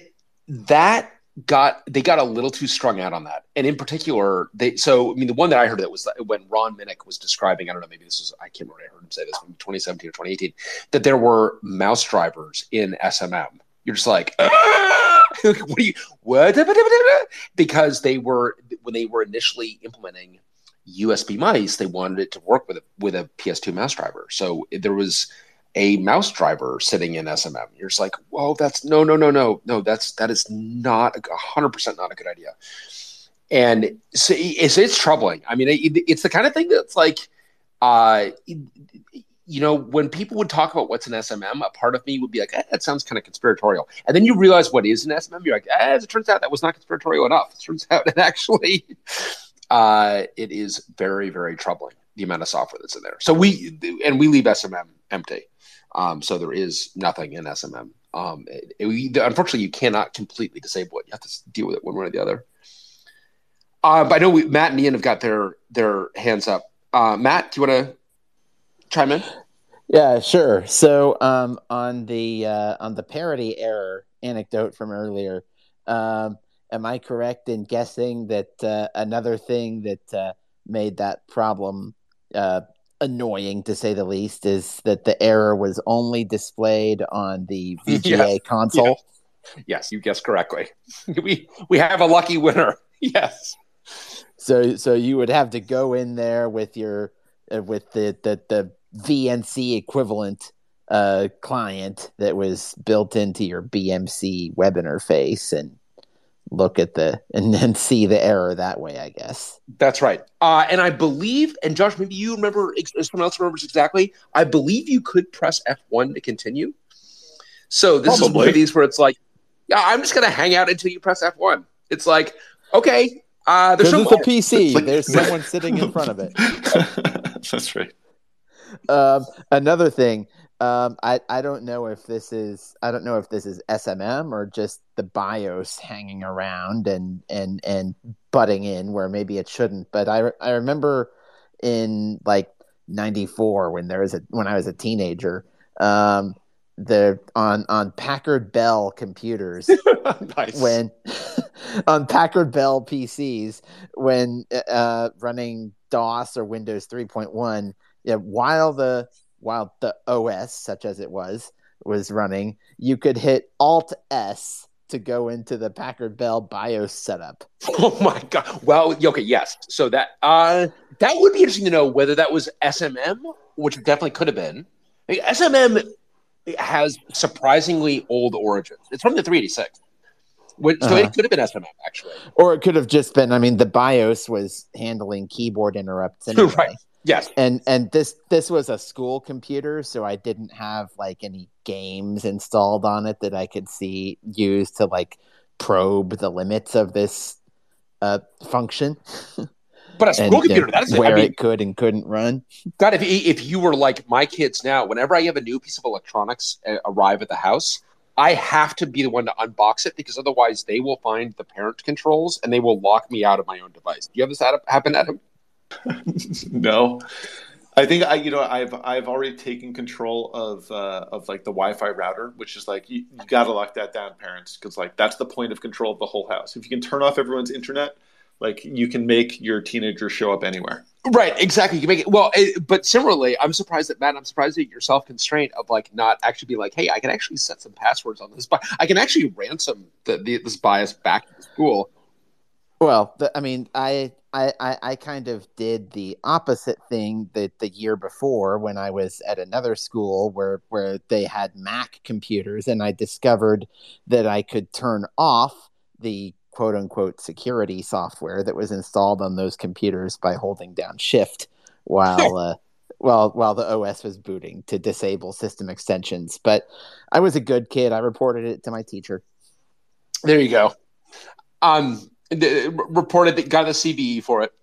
that got they got a little too strung out on that. And in particular, they so I mean the one that I heard that was when Ron Minnich was describing, I don't know, maybe this was I can't remember I heard him say this maybe 2017 or 2018, that there were mouse drivers in SMM. You're just like, "Ah!" what do you what because they were when they were initially implementing USB mice, they wanted it to work with a with a PS2 mouse driver. So there was a mouse driver sitting in SMM. You're just like, well, that's no, no, no, no, no. That's that is not a hundred percent not a good idea. And so it's it's troubling. I mean, it, it's the kind of thing that's like, uh, you know, when people would talk about what's in SMM, a part of me would be like, eh, that sounds kind of conspiratorial. And then you realize what is in SMM. You're like, eh, as it turns out, that was not conspiratorial enough. It turns out it actually, uh, it is very, very troubling the amount of software that's in there. So we and we leave SMM empty. Um, so there is nothing in SMM Um, it, it, unfortunately, you cannot completely disable it. You have to deal with it one way or the other. Uh, but I know we, Matt and Ian have got their their hands up. Uh, Matt, do you want to chime in? Yeah, sure. So um, on the uh, on the parity error anecdote from earlier, um, am I correct in guessing that uh, another thing that uh, made that problem uh, annoying, to say the least, is that the error was only displayed on the VGA yes. console? Yes. yes, you guessed correctly. we we have a lucky winner. Yes. So so you would have to go in there with your uh, with the the the VNC equivalent uh, client that was built into your BMC web interface and look at the and then see the error that way. I guess that's right. Uh, and I believe, and Josh, maybe you remember, someone else remembers exactly. I believe you could press F one to continue. So this Probably. is one of these where it's like, yeah, I'm just gonna hang out until you press F one. It's like, okay, uh, there's it's a PC. Like, there's someone sitting in front of it. That's right. Um, another thing, um, I I don't know if this is I don't know if this is SMM or just the BIOS hanging around and and and butting in where maybe it shouldn't. But I I remember in like '94 when there was a when I was a teenager. Um, the on on Packard Bell computers nice. when on Packard Bell PCs when uh, running DOS or Windows 3.1 yeah while the while the OS such as it was was running you could hit alt S to go into the Packard Bell BIOS setup. Oh my god. Well, okay, yes. So that uh that would be interesting to know whether that was SMM, which definitely could have been. I mean, SMM has surprisingly old origins. It's from the 386. Which, so uh-huh. it could have been SMM actually, or it could have just been. I mean, the BIOS was handling keyboard interrupts anyway. right. Yes. And and this this was a school computer, so I didn't have like any games installed on it that I could see used to like probe the limits of this uh, function. But a school and, computer, that is where I mean, it could and couldn't run. God, if if you were like my kids now, whenever I have a new piece of electronics uh, arrive at the house, I have to be the one to unbox it because otherwise they will find the parent controls and they will lock me out of my own device. Do you have this happen, Adam? no. I think I, you know, I've I've already taken control of uh, of like the Wi-Fi router, which is like you, you got to lock that down, parents, because like that's the point of control of the whole house. If you can turn off everyone's internet, like you can make your teenager show up anywhere. Right, exactly. You can make it well, it, but similarly, I'm surprised that Matt. I'm surprised at your self constraint of like not actually be like, hey, I can actually set some passwords on this, but I can actually ransom the, the, this BIOS back to school. Well, the, I mean, I, I I kind of did the opposite thing that the year before when I was at another school where where they had Mac computers, and I discovered that I could turn off the quote unquote security software that was installed on those computers by holding down shift while uh, while while the OS was booting to disable system extensions. But I was a good kid. I reported it to my teacher. There you go. Um, reported that got a CBE for it.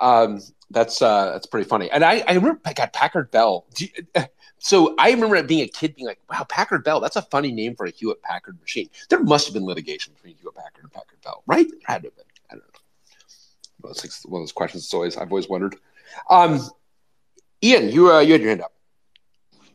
Um, that's uh, that's pretty funny. And I, I remember I got Packard Bell. So I remember being a kid being like, wow, Packard Bell, that's a funny name for a Hewlett Packard machine. There must have been litigation between Hewlett Packard and Packard Bell, right? There had to have been. I don't know. Well, it's one of those questions always I've always wondered. Um, Ian, you uh, you had your hand up.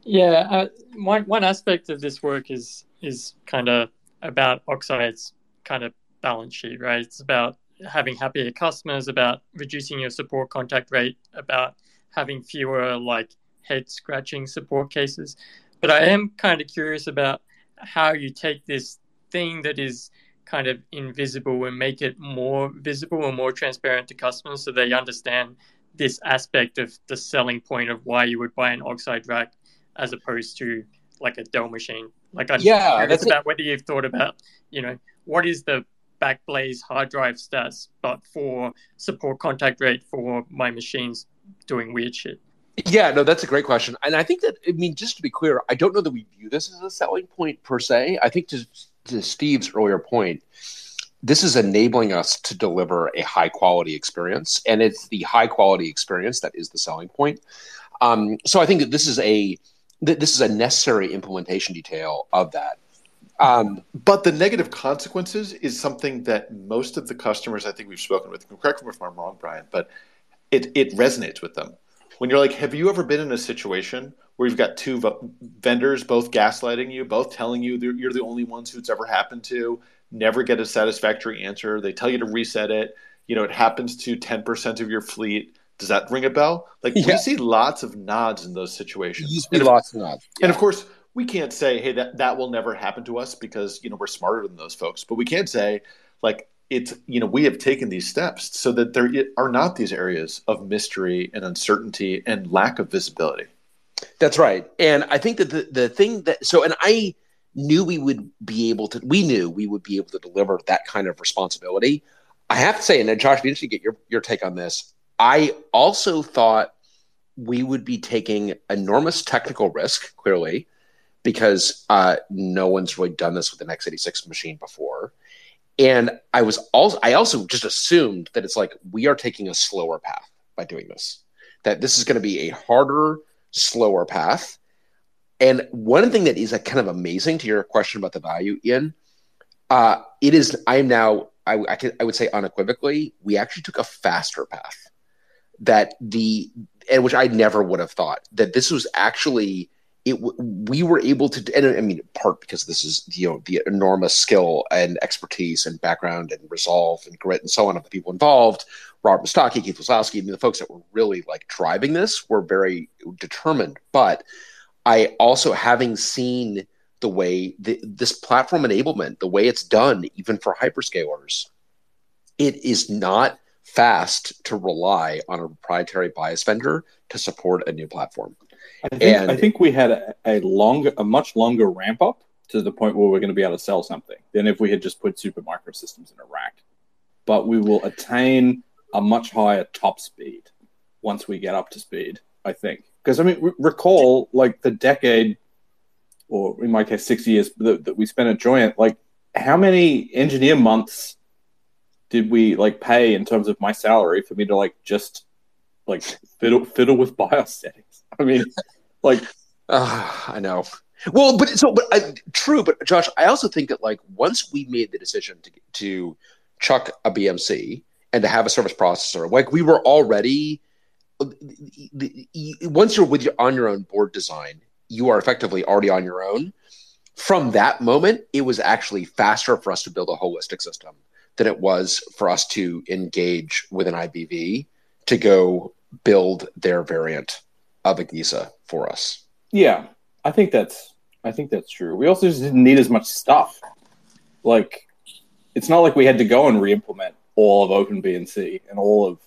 Yeah, uh, one one aspect of this work is is kind of about Oxide's kind of balance sheet, right? It's about having happier customers, about reducing your support contact rate, about having fewer like head scratching support cases. But I am kind of curious about how you take this thing that is kind of invisible and make it more visible and more transparent to customers so they understand this aspect of the selling point of why you would buy an oxide rack as opposed to like a Dell machine. Like I'm yeah, that's about it. whether you've thought about, you know, what is the Backblaze hard drive stats, but for support contact rate for my machines doing weird shit. Yeah, no, that's a great question. And I think that, I mean, just to be clear, I don't know that we view this as a selling point per se. I think to, to Steve's earlier point, this is enabling us to deliver a high quality experience. And it's the high quality experience that is the selling point. Um, so I think that this is a this is a necessary implementation detail of that. Um, But the negative consequences is something that most of the customers I think we've spoken with, correct me if I'm wrong, Brian, but it, it resonates with them. When you're like, have you ever been in a situation where you've got two v- vendors both gaslighting you, both telling you you're the only ones who it's ever happened to, never get a satisfactory answer, they tell you to reset it, you know, it happens to 10% of your fleet. Does that ring a bell? Like Yeah. we see lots of nods in those situations. you And if- lost nods. and of course, we can't say, "Hey, that that will never happen to us," because you know we're smarter than those folks. But we can't say, like, it's you know we have taken these steps so that there are not these areas of mystery and uncertainty and lack of visibility. That's right. And I think that the, the thing that so and I knew we would be able to we knew we would be able to deliver that kind of responsibility. I have to say, and then Josh, be interesting to get your, your take on this. I also thought we would be taking enormous technical risk, clearly, because uh, no one's really done this with an x86 machine before. And I was also I also just assumed that it's like we are taking a slower path by doing this. That this is going to be a harder, slower path. And one thing that is a kind of amazing to your question about the value, Ian, uh, it is. I am now. I, I, could, I would say unequivocally, we actually took a faster path. That the and which I never would have thought that this was actually it. We were able to, and I mean, part because this is you know the enormous skill and expertise and background and resolve and grit and so on of the people involved. Robert Mustacchi, Keith Wesolowski, I mean, the folks that were really like driving this were very determined. But I also, having seen the way the, this platform enablement, the way it's done, even for hyperscalers, it is not fast to rely on a proprietary BIOS vendor to support a new platform. I think, And- I think we had a, a longer, a much longer ramp up to the point where we're going to be able to sell something than if we had just put Supermicro systems in a rack. But we will attain a much higher top speed once we get up to speed. I think because I mean, re- recall like the decade, or in my case, six years that, that we spent at Joyent. Like, how many engineer months did we like pay in terms of my salary for me to like just like fiddle fiddle with BIOS settings? I mean, like Uh, I know. Well, but so, but I, true. But Josh, I also think that like once we made the decision to to chuck a BMC and to have a service processor, like we were already. Once you're with your on your own board design, you are effectively already on your own. From that moment, it was actually faster for us to build a holistic system than it was for us to engage with an IBV to go build their variant of AGESA for us. Yeah, I think that's I think that's true. We also just didn't need as much stuff. Like, it's not like we had to go and re-implement all of OpenBMC and all of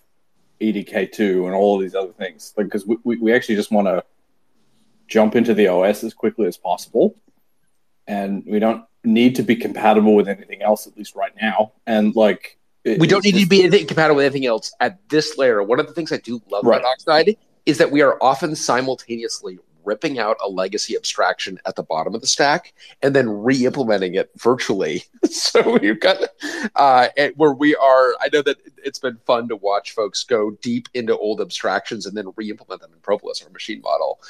EDK2 and all of these other things. Like, because we, we, we actually just want to jump into the OS as quickly as possible, and we don't need to be compatible with anything else at least right now. And like, it- we don't need to be anything compatible with anything else at this layer. One of the things I do love Right. about Oxide is that we are often simultaneously ripping out a legacy abstraction at the bottom of the stack and then re-implementing it virtually. so we've got uh, where we are. I know that it's been fun to watch folks go deep into old abstractions and then re-implement them in Propolis or machine model.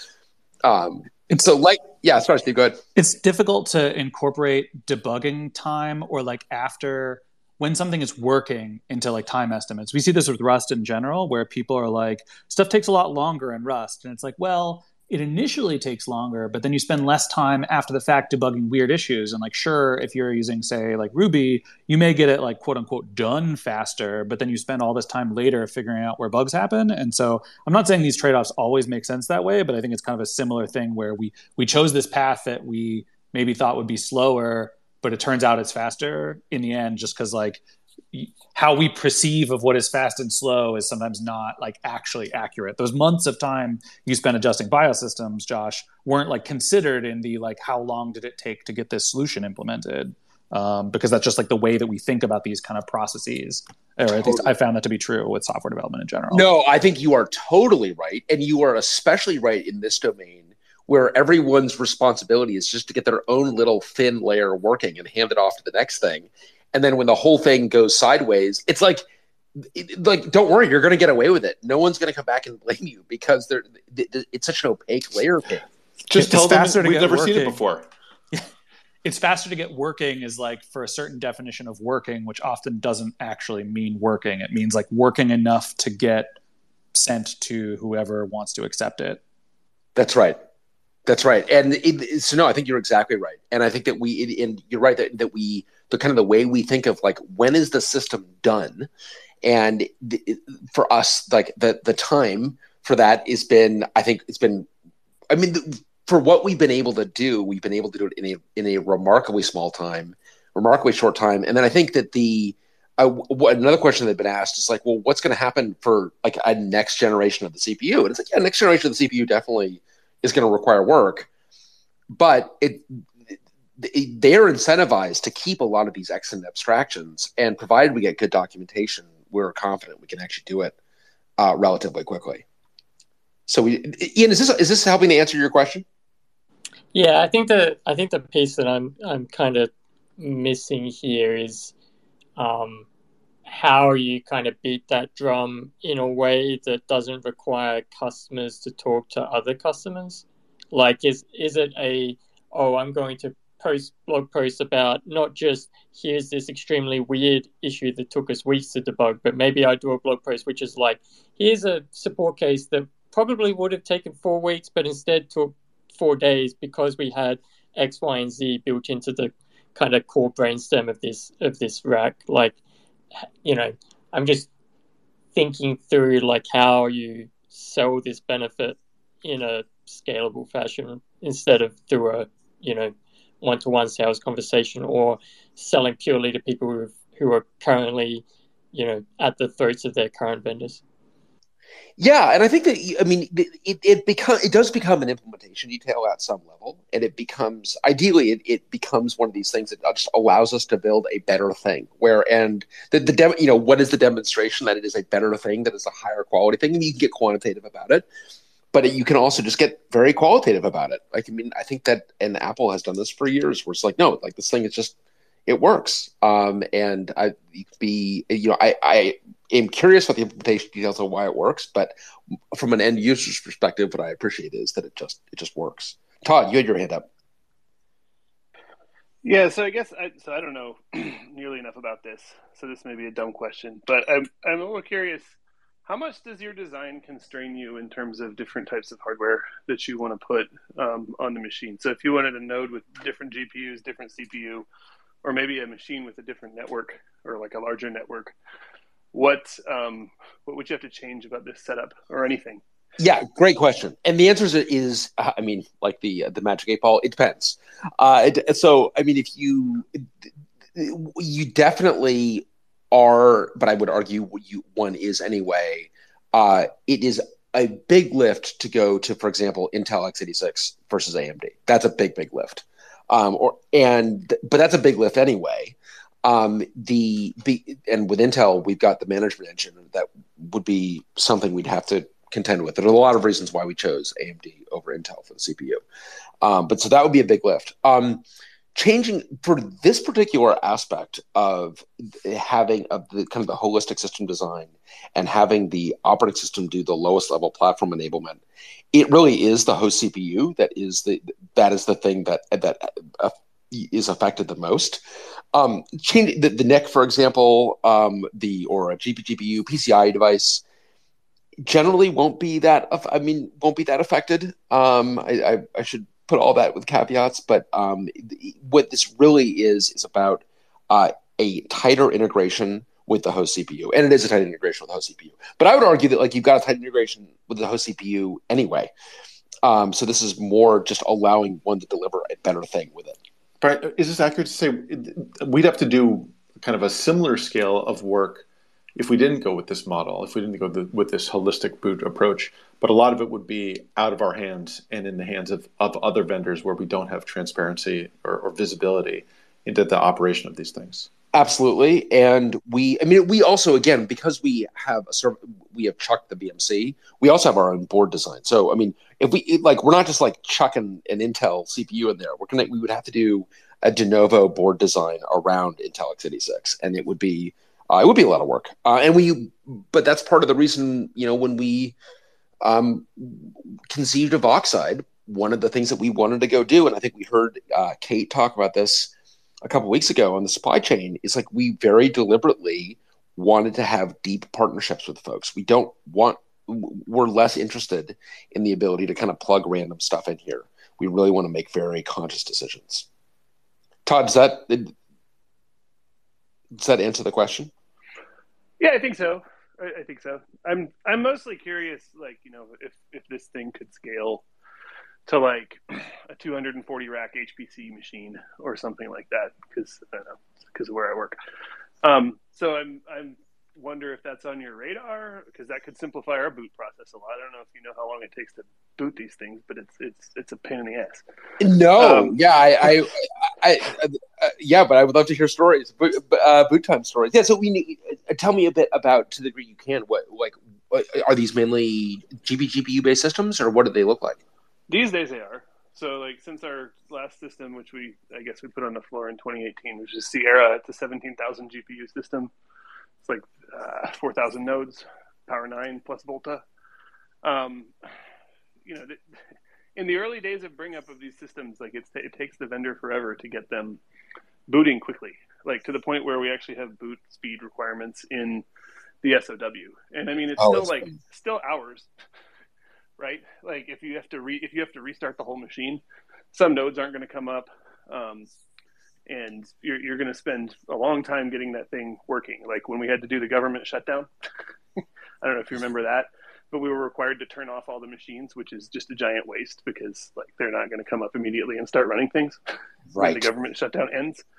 Um, It's so, like, yeah, sorry, Steve. Go ahead. it's difficult to incorporate debugging time or like after when something is working into like time estimates. We see this with Rust in general, where people are like, stuff takes a lot longer in Rust. And it's like, well, it initially takes longer, but then you spend less time after the fact debugging weird issues. And like, sure, if you're using, say, like Ruby, you may get it like quote unquote done faster, but then you spend all this time later figuring out where bugs happen. And so I'm not saying these trade offs always make sense that way, but I think it's kind of a similar thing where we we chose this path that we maybe thought would be slower, but it turns out it's faster in the end, just because like how we perceive of what is fast and slow is sometimes not like actually accurate. Those months of time you spent adjusting biosystems, Josh, weren't like considered in the like how long did it take to get this solution implemented. Um, because that's just like the way that we think about these kind of processes. Or at least I found that to be true with software development in general. No, I think you are totally right. And you are especially right in this domain where everyone's responsibility is just to get their own little thin layer working and hand it off to the next thing. And then when the whole thing goes sideways, it's like, like don't worry, you're going to get away with it. No one's going to come back and blame you because they're, th- th- it's such an opaque layer cake. Just It's tell them faster we've get never seen it before. it's faster to get working is like for a certain definition of working, which often doesn't actually mean working. It means like working enough to get sent to whoever wants to accept it. That's right. That's right. And it, so no, I think you're exactly right. And I think that we, it, and you're right that, that we, the kind of the way we think of like, when is the system done? And the, for us, like the, the time for that has been, I think it's been, I mean, the, for what we've been able to do, we've been able to do it in a, in a remarkably small time, remarkably short time. And then I think that the, another question that had been asked is like, well, what's going to happen for like a next generation of the CPU? And it's like, yeah, next generation of the CPU definitely is going to require work, but it, it, they're incentivized to keep a lot of these excellent abstractions, and provided we get good documentation, we're confident we can actually do it uh, relatively quickly. So, we, Ian, is this is this helping to answer your question? Yeah, I think the I think the piece that I'm I'm kind of missing here is um, how you kind of beat that drum in a way that doesn't require customers to talk to other customers. Like, is is it a oh, I'm going to post blog posts about not just here's this extremely weird issue that took us weeks to debug, but maybe I do a blog post which is like here's a support case that probably would have taken four weeks, but instead took four days because we had X, Y, and Z built into the kind of core brainstem of this of this rack. Like, you know, I'm just thinking through like how you sell this benefit in a scalable fashion instead of through a you know one-to-one sales conversation or selling purely to people who who are currently you know at the throats of their current vendors. Yeah, and I think that I mean it it become it does become an implementation detail at some level, and it becomes ideally it, it becomes one of these things that just allows us to build a better thing. Where and the the dem, you know what is the demonstration that it is a better thing that is a higher quality thing, and you can get quantitative about it, but it, you can also just get very qualitative about it. Like I mean, I think that and Apple has done this for years, where it's like no, like this thing is just it works. Um, and I be you know I I am curious what the implementation details of why it works, but from an end user's perspective, what I appreciate is that it just it just works. Todd, you had your hand up. Yeah, so I guess I, so. I don't know nearly enough about this, so this may be a dumb question, but I'm I'm a little curious. How much does your design constrain you in terms of different types of hardware that you want to put um, on the machine? So if you wanted a node with different GPUs, different CPU, or maybe a machine with a different network or like a larger network, what um, what would you have to change about this setup or anything? Yeah, great question. And the answer is, uh, I mean, like the uh, the magic eight ball. It depends. Uh, it, so, I mean, if you you definitely are, but I would argue you, one is anyway. Uh, it is a big lift to go to, for example, Intel x86 versus AMD. That's a big, big lift. Um, or and but that's a big lift anyway. Um, the and with Intel, we've got the management engine that would be something we'd have to contend with. There are a lot of reasons why we chose AMD over Intel for the CPU, um, but so that would be a big lift. Um, changing for this particular aspect of having of the kind of the holistic system design and having the operating system do the lowest level platform enablement it really is the host cpu that is the that is the thing that that uh, is affected the most um, change the, the NIC, for example, um, the or a GP, GPU PCI device generally won't be that. I mean, won't be that affected. Um, I, I, I, should put all that with caveats, but um, what this really is is about uh, a tighter integration with the host CPU, and it is a tight integration with the host CPU. But I would argue that like you've got a tight integration with the host CPU anyway. Um, so this is more just allowing one to deliver a better thing with it. But is this accurate to say we'd have to do kind of a similar scale of work if we didn't go with this model, if we didn't go the, with this holistic boot approach? But a lot of it would be out of our hands and in the hands of, of other vendors where we don't have transparency or, or visibility into the operation of these things. Absolutely, and we, I mean, we also again because we have a serv- we have chucked the BMC, we also have our own board design. So, I mean, if we like, we're not just like chucking an Intel CPU in there. We're gonna we would have to do a de novo board design around Intel x86, and it would be uh, it would be a lot of work. Uh, and we, but that's part of the reason you know when we um, conceived of Oxide, one of the things that we wanted to go do, and I think we heard uh, Kate talk about this a couple weeks ago on the supply chain, is like we very deliberately wanted to have deep partnerships with folks. We don't want we're less interested in the ability to kind of plug random stuff in here. We really want to make very conscious decisions. Todd, does that does that answer the question? Yeah, I think so. I, I think so. I'm I'm mostly curious, like you know, if if this thing could scale to like a 240 rack HPC machine or something like that, because I don't know, because of where I work. Um, so I'm I'm wonder if that's on your radar because that could simplify our boot process a lot. I don't know if you know how long it takes to boot these things, but it's it's it's a pain in the ass. No, um, yeah, I, I, I uh, yeah, but I would love to hear stories, boot, uh, boot time stories. Yeah, so we need, uh, tell me a bit about to the degree you can. What like what, are these mainly GP GPU based systems, or what do they look like? These days they are. So like since our last system, which we I guess we put on the floor in 2018, which is Sierra, it's a 17,000 GPU system. It's like uh, 4,000 nodes, Power 9 plus Volta. Um, you know, in the early days of bring up of these systems, like it takes the vendor forever to get them booting quickly, like to the point where we actually have boot speed requirements in the SOW. And I mean, it's oh, still like funny. still hours, right? Like if you have to re if you have to restart the whole machine, some nodes aren't going to come up. Um, and you're, you're going to spend a long time getting that thing working. Like when we had to do the government shutdown, I don't know if you remember that, but we were required to turn off all the machines, which is just a giant waste because like they're not going to come up immediately and start running things right. when the government shutdown ends.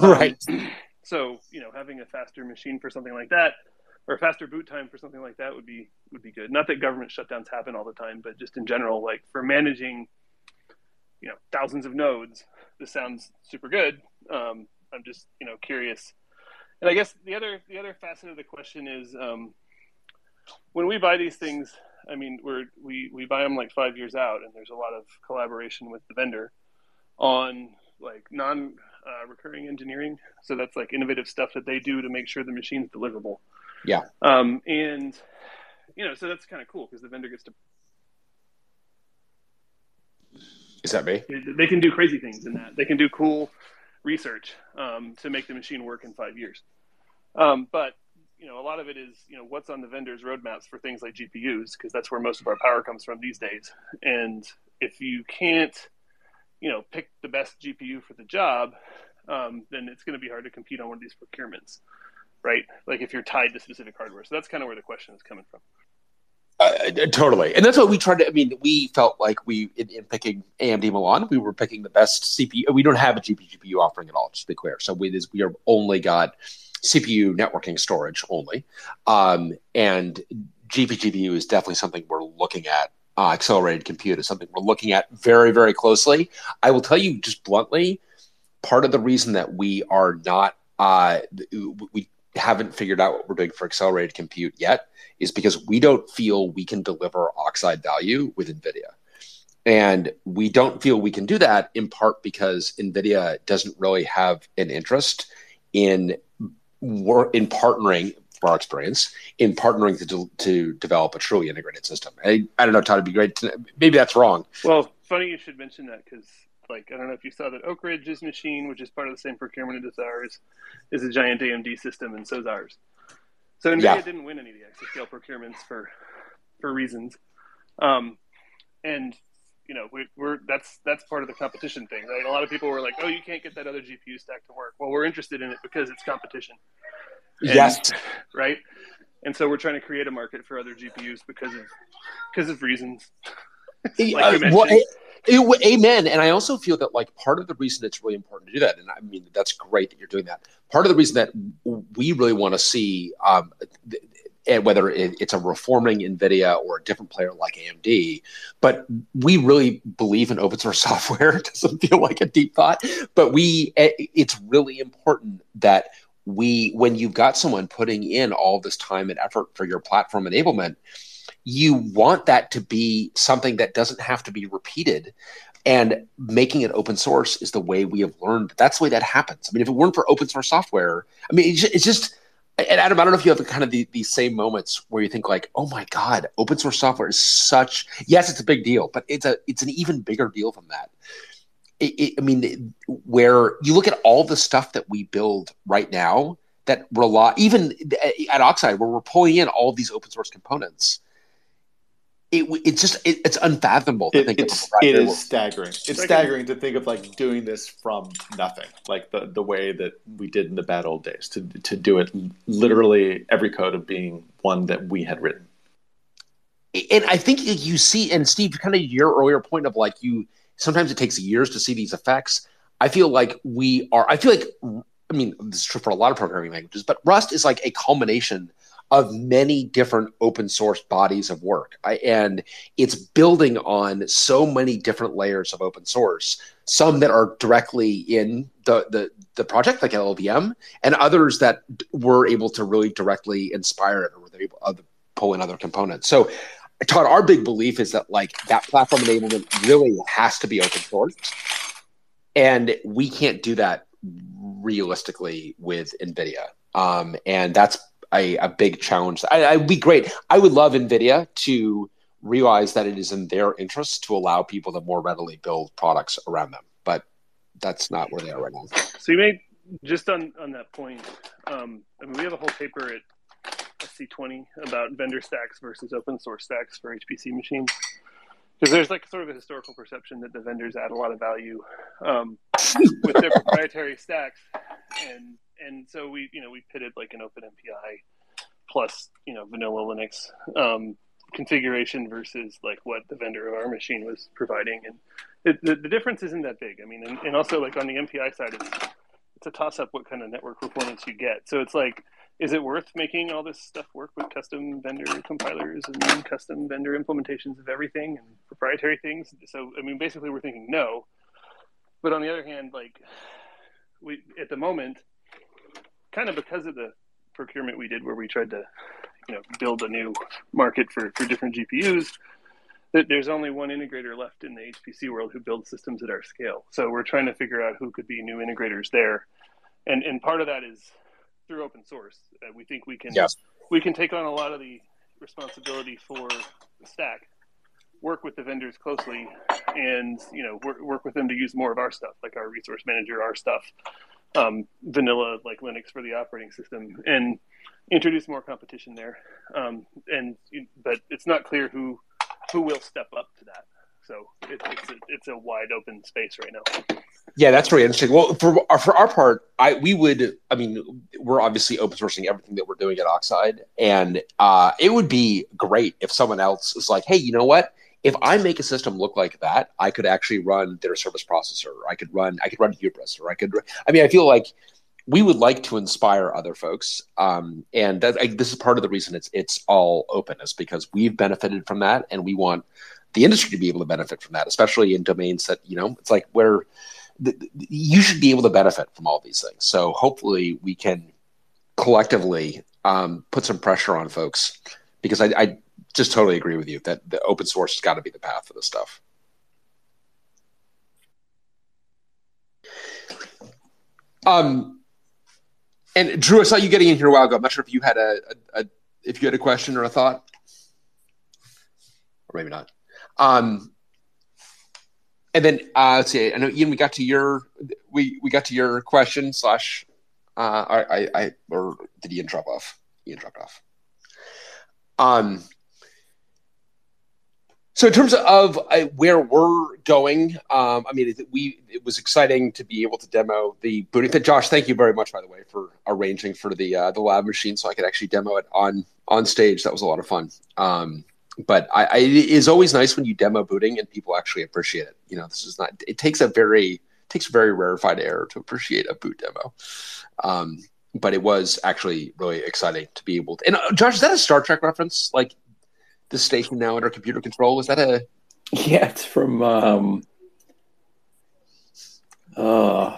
Right. Um, so you know, having a faster machine for something like that, or a faster boot time for something like that would be would be good. Not that government shutdowns happen all the time, but just in general, like for managing, you know, thousands of nodes, this sounds super good. Um, I'm just you know curious, and I guess the other the other facet of the question is um, when we buy these things. I mean, we're we we buy them like five years out, and there's a lot of collaboration with the vendor on like non uh, recurring engineering. So that's like innovative stuff that they do to make sure the machine's deliverable. Yeah. Um, and you know, so that's kind of cool because the vendor gets to Is that me? They can do crazy things in that. They can do cool research um, to make the machine work in five years. Um, but you know, a lot of it is you know what's on the vendor's roadmaps for things like GPUs because that's where most of our power comes from these days. And if you can't, you know, pick the best GPU for the job, um, then it's going to be hard to compete on one of these procurements, right? Like if you're tied to specific hardware. So that's kind of where the question is coming from. Uh, totally, and that's what we tried to. I mean, we felt like we in, in, picking AMD Milan, we were picking the best CPU. We don't have a GPU offering at all, just to be clear. So we we are only got CPU networking storage only, um, and GPGPU is definitely something we're looking at. Uh, accelerated compute is something we're looking at very very closely. I will tell you just bluntly, part of the reason that we are not uh, we haven't figured out what we're doing for accelerated compute yet is because we don't feel we can deliver oxide value with NVIDIA. And we don't feel we can do that in part because NVIDIA doesn't really have an interest in work in partnering, from our experience, in partnering to, to develop a truly integrated system. I, I don't know, Todd, it'd be great. To, maybe that's wrong. Well, funny you should mention that because like I don't know if you saw that Oak Ridge's machine, which is part of the same procurement as ours, is a giant AMD system, and so is ours. So NVIDIA yeah. didn't win any of the exascale procurements for for reasons, um, and you know we, are that's that's part of the competition thing. Right? A lot of people were like, "Oh, you can't get that other GPU stack to work." Well, we're interested in it because it's competition. And, yes. Right. And so we're trying to create a market for other GPUs because of because of reasons. like uh, well, it, amen. And I also feel that like part of the reason it's really important to do that, and I mean that's great that you're doing that. Part of the reason that we really want to see, um, and whether it's a reforming NVIDIA or a different player like AMD, but we really believe in open source software. It doesn't feel like a deep thought, but we eh, it's really important that we when you've got someone putting in all this time and effort for your platform enablement you want that to be something that doesn't have to be repeated. And making it open source is the way we have learned. That's the way that happens. I mean if it weren't for open source software i mean it's just and Adam, I don't know if you have the kind of the, these same moments where you think like, "Oh my God, open source software is such yes, it's a big deal, but it's a it's an even bigger deal than that." It, it, I mean, where you look at all the stuff that we build right now that rely even at Oxide, where we're pulling in all these open source components. It, it's just it, it's unfathomable to It, think it's, of a it proprietary staggering. It's Like- staggering to think of like doing this from nothing, like the, the way that we did in the bad old days. To to do it literally every code of being one that we had written. and I think you see, and Steve, kind of your earlier point of like you sometimes it takes years to see these effects. I feel like we are. I feel like I mean this is true for a lot of programming languages, but Rust is like a culmination of many different open source bodies of work, I, and it's building on so many different layers of open source. Some that are directly in the the, the project, like LLVM, and others that were able to really directly inspire it, or were able to pull in other components. So Todd, our big belief is that like that platform enablement really has to be open source, and we can't do that realistically with NVIDIA. Um, and that's a, a big challenge. I, I'd be great. I would love NVIDIA to realize that it is in their interest to allow people to more readily build products around them, but that's not where they are right now. So you made just on on that point. Um, I mean, we have a whole paper at SC20 about vendor stacks versus open source stacks for HPC machines. Because there's like sort of a historical perception that the vendors add a lot of value um, with their proprietary stacks, and and so we you know we pitted like an Open MPI plus you know vanilla Linux um, configuration versus like what the vendor of our machine was providing, and it, the, the difference isn't that big. I mean, and, and also like on the MPI side, it's it's a toss up what kind of network performance you get. So it's like, is it worth making all this stuff work with custom vendor compilers and custom vendor implementations of everything and proprietary things? So I mean, basically, we're thinking no. But on the other hand, like we at the moment, kind of because of the procurement we did, where we tried to, you know, build a new market for for different GPUs. that There's only one integrator left in the HPC world who builds systems at our scale. So we're trying to figure out who could be new integrators there, and and part of that is through open source. Uh, we think we can Yes. we can take on a lot of the responsibility for the stack, work with the vendors closely, and you know work, work with them to use more of our stuff, like our resource manager, our stuff, um, vanilla like Linux for the operating system, and introduce more competition there. Um, and but it's not clear who who will step up to that. So it, it's a, it's a wide open space right now. Yeah, that's really interesting. Well, for our, for our part, I we would. I mean, we're obviously open sourcing everything that we're doing at Oxide, and uh, it would be great if someone else is like, "Hey, you know what? If I make a system look like that, I could actually run their service processor. Or I could run. I could run Hubris, or I could. I mean, I feel like we would like to inspire other folks, um, and that, I, this is part of the reason it's it's all open is because we've benefited from that, and we want the industry to be able to benefit from that, especially in domains that you know it's like where you should be able to benefit from all these things. So hopefully we can collectively um, put some pressure on folks because I, I just totally agree with you that the open source has got to be the path for this stuff. Um, and Drew, I saw you getting in here a while ago. I'm not sure if you had a, a, a if you had a question or a thought, or maybe not. Um, and then uh, let's see. I know Ian, we got to your we we got to your question slash. Uh, I, I I or did Ian drop off? Ian dropped off. Um. So in terms of uh, where we're going, um, I mean, it, we it was exciting to be able to demo the booting. Josh, thank you very much, by the way, for arranging for the uh, the lab machine so I could actually demo it on on stage. That was a lot of fun. Um, but I, I, it is always nice when you demo booting and people actually appreciate it. You know, this is not. It takes a very takes very rarefied air to appreciate a boot demo. Um, but it was actually really exciting to be able to. And uh, Josh, is that a Star Trek reference? Like the station now under computer control? Is that a? Yeah, it's from um, uh,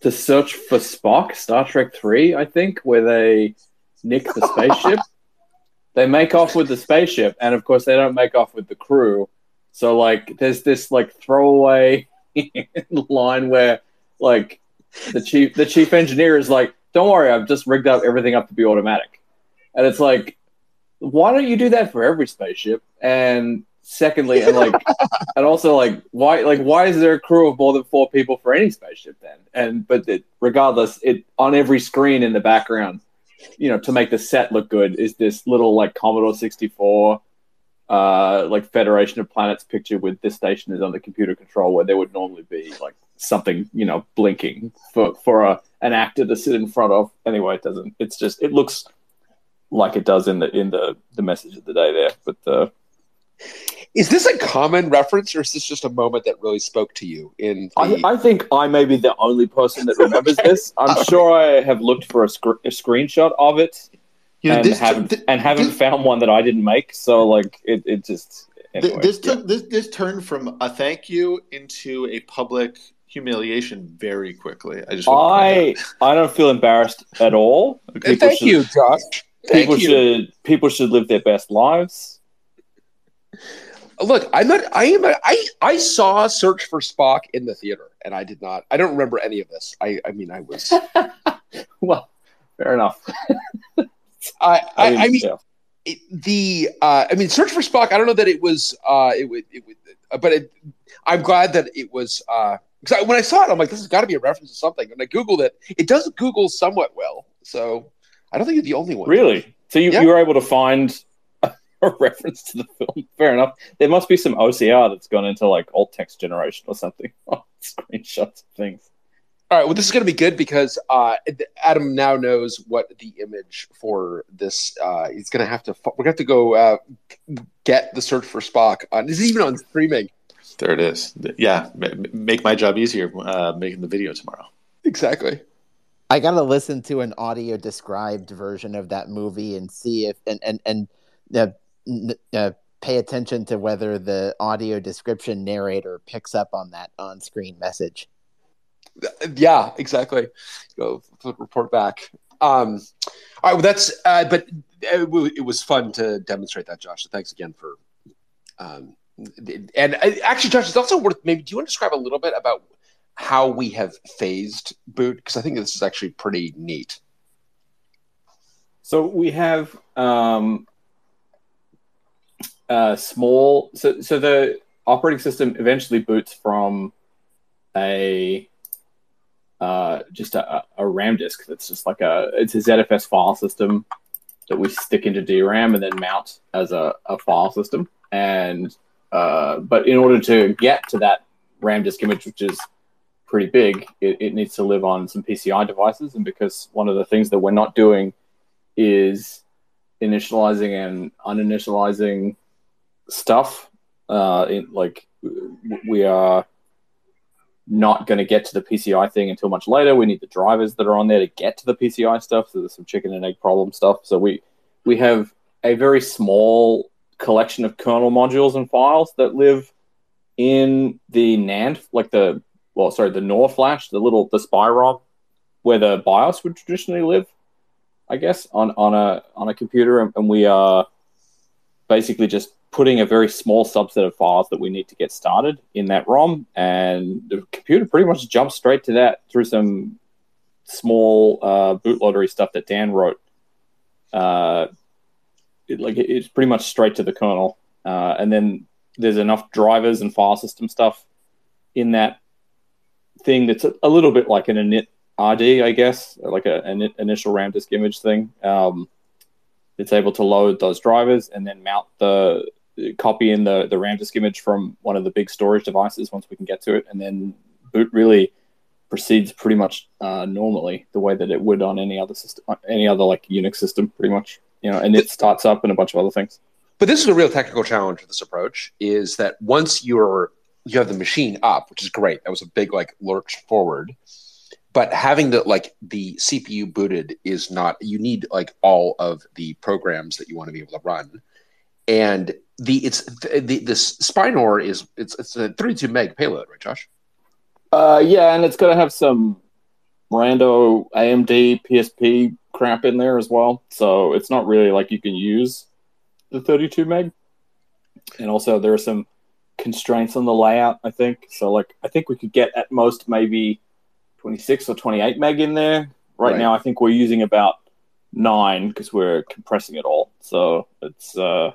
the search for Spock, Star Trek Three, I think, where they nick the spaceship. they make off with the spaceship, and of course, they don't make off with the crew. So, like, there's this like throwaway line where, like, the chief the chief engineer is like, don't worry, I've just rigged up everything up to be automatic. And it's like, why don't you do that for every spaceship? And secondly, and like, and also like, why like why is there a crew of more than four people for any spaceship then? And but it, regardless, it on every screen in the background, you know, to make the set look good, is this little like Commodore sixty four. Uh, like Federation of Planets picture with this station is under computer control, where there would normally be like something, you know, blinking for for a an actor to sit in front of. Anyway, it doesn't. It's just it looks like it does in the in the the message of the day there. But the Is this a common reference, or is this just a moment that really spoke to you? In I, the, I think I may be the only person that remembers this. I'm sure I have looked for a, sc- a screenshot of it You know, and this, haven't th- and haven't this- found one that I didn't make. So like it, it just anyway, this yeah. took this this turned from a thank you into a public humiliation very quickly. I just want to point I I don't feel embarrassed at all. out. And thank you, Josh. People you. should people should live their best lives. Look, I'm not. I am. I I saw Search for Spock in the theater, and I did not. I don't remember any of this. I. I mean, I was. Well, fair enough. I. I, I mean, yeah. it, the. Uh, I mean, Search for Spock. I don't know that it was. Uh, it would. It would. uh, But it, I'm glad that it was. Uh, because when I saw it, I'm like, this has got to be a reference to something. And I googled it. It does Google somewhat well. So I don't think you're the only one. Really? So you, Yeah. you were able to find a reference to the film? Fair enough. There must be some OCR that's gone into like alt text generation or something. Screenshots of things. All right. Well, this is going to be good because uh, Adam now knows what the image for this. Uh, he's going to have to. We're going to have to go uh, get the search for Spock. On, this is even on streaming. There it is. Yeah, make my job easier uh, making the video tomorrow. Exactly. I gotta listen to an audio described version of that movie and see if and and and uh, uh, pay attention to whether the audio description narrator picks up on that on screen message. Yeah. Exactly. Go report back. Um, all right. Well, that's. Uh, but it, it was fun to demonstrate that, Josh. So thanks again for. Um, and uh, actually, Josh, it's also worth maybe. Do you want to describe a little bit about how we have phased boot? Because I think this is actually pretty neat. So we have um, uh, small. So so the operating system eventually boots from a uh, just a, a RAM disk that's just like a it's a ZFS file system that we stick into DRAM and then mount as a, a file system. And uh, but in order to get to that RAM disk image, which is pretty big, it, it needs to live on some PCI devices. And because one of the things that we're not doing is initializing and uninitializing stuff. Uh, in, like we are not going to get to the PCI thing until much later. We need the drivers that are on there to get to the PCI stuff. So there's some chicken and egg problem stuff. So we we have a very small collection of kernel modules and files that live in the NAND, like the well, sorry, the NOR flash, the little the SPI ROM, where the BIOS would traditionally live. I guess on on a on a computer, and, and we are basically just putting a very small subset of files that we need to get started in that ROM, and the computer pretty much jumps straight to that through some small uh, bootloadery stuff that Dan wrote. Uh, it, like it- it's pretty much straight to the kernel, uh, and then there's enough drivers and file system stuff in that thing that's a, a little bit like an init RD, I guess, like a, an initial RAM disk image thing. Um, it's able to load those drivers and then mount the copy in the, the RAM disk image from one of the big storage devices once we can get to it, and then boot really proceeds pretty much uh, normally the way that it would on any other system, any other like Unix system, pretty much. You know, and it starts up and a bunch of other things. But this is a real technical challenge with this approach is that once you're you have the machine up, which is great. That was a big like lurch forward. But having the like the CPU booted is not you need like all of the programs that you want to be able to run. And the it's the this SPI NOR is it's it's a 32 meg payload, right, Josh? Uh, yeah, and it's to have some rando AMD PSP crap in there as well. So it's not really like you can use the 32 meg. And also, there are some constraints on the layout, I think. So, like, I think we could get at most maybe 26 or 28 meg in there Right, Right. now, I think we're using about nine because we're compressing it all. So it's uh,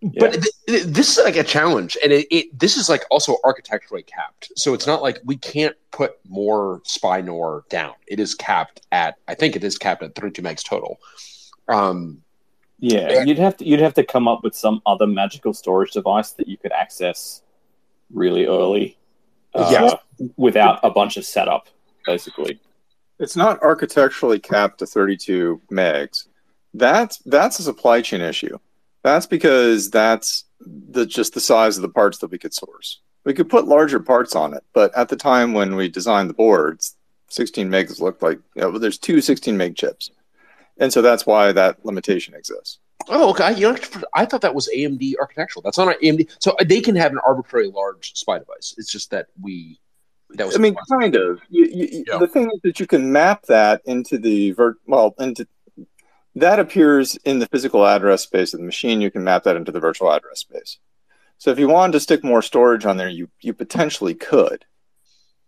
But th- th- this is like a challenge, and it, it this is like also architecturally capped. So it's not like we can't put more SPI NOR down. It is capped at I think it is capped at 32 megs total. Um, yeah, you'd have to you'd have to come up with some other magical storage device that you could access really early, uh, Yeah. without a bunch of setup, basically. It's not architecturally capped to 32 megs. That's that's a supply chain issue. That's because that's the just the size of the parts that we could source. We could put larger parts on it, but at the time when we designed the boards, 16 megs looked like you know, there's two 16 meg chips, and so that's why that limitation exists. oh, okay. You know, I thought that was AMD architectural. That's not an AMD. So they can have an arbitrary large SPI device. It's just that we that was I mean, kind of. You, you, Yeah. The thing is that you can map that into the vert. Well, into that appears in the physical address space of the machine. You can map that into the virtual address space. So if you wanted to stick more storage on there, you you potentially could.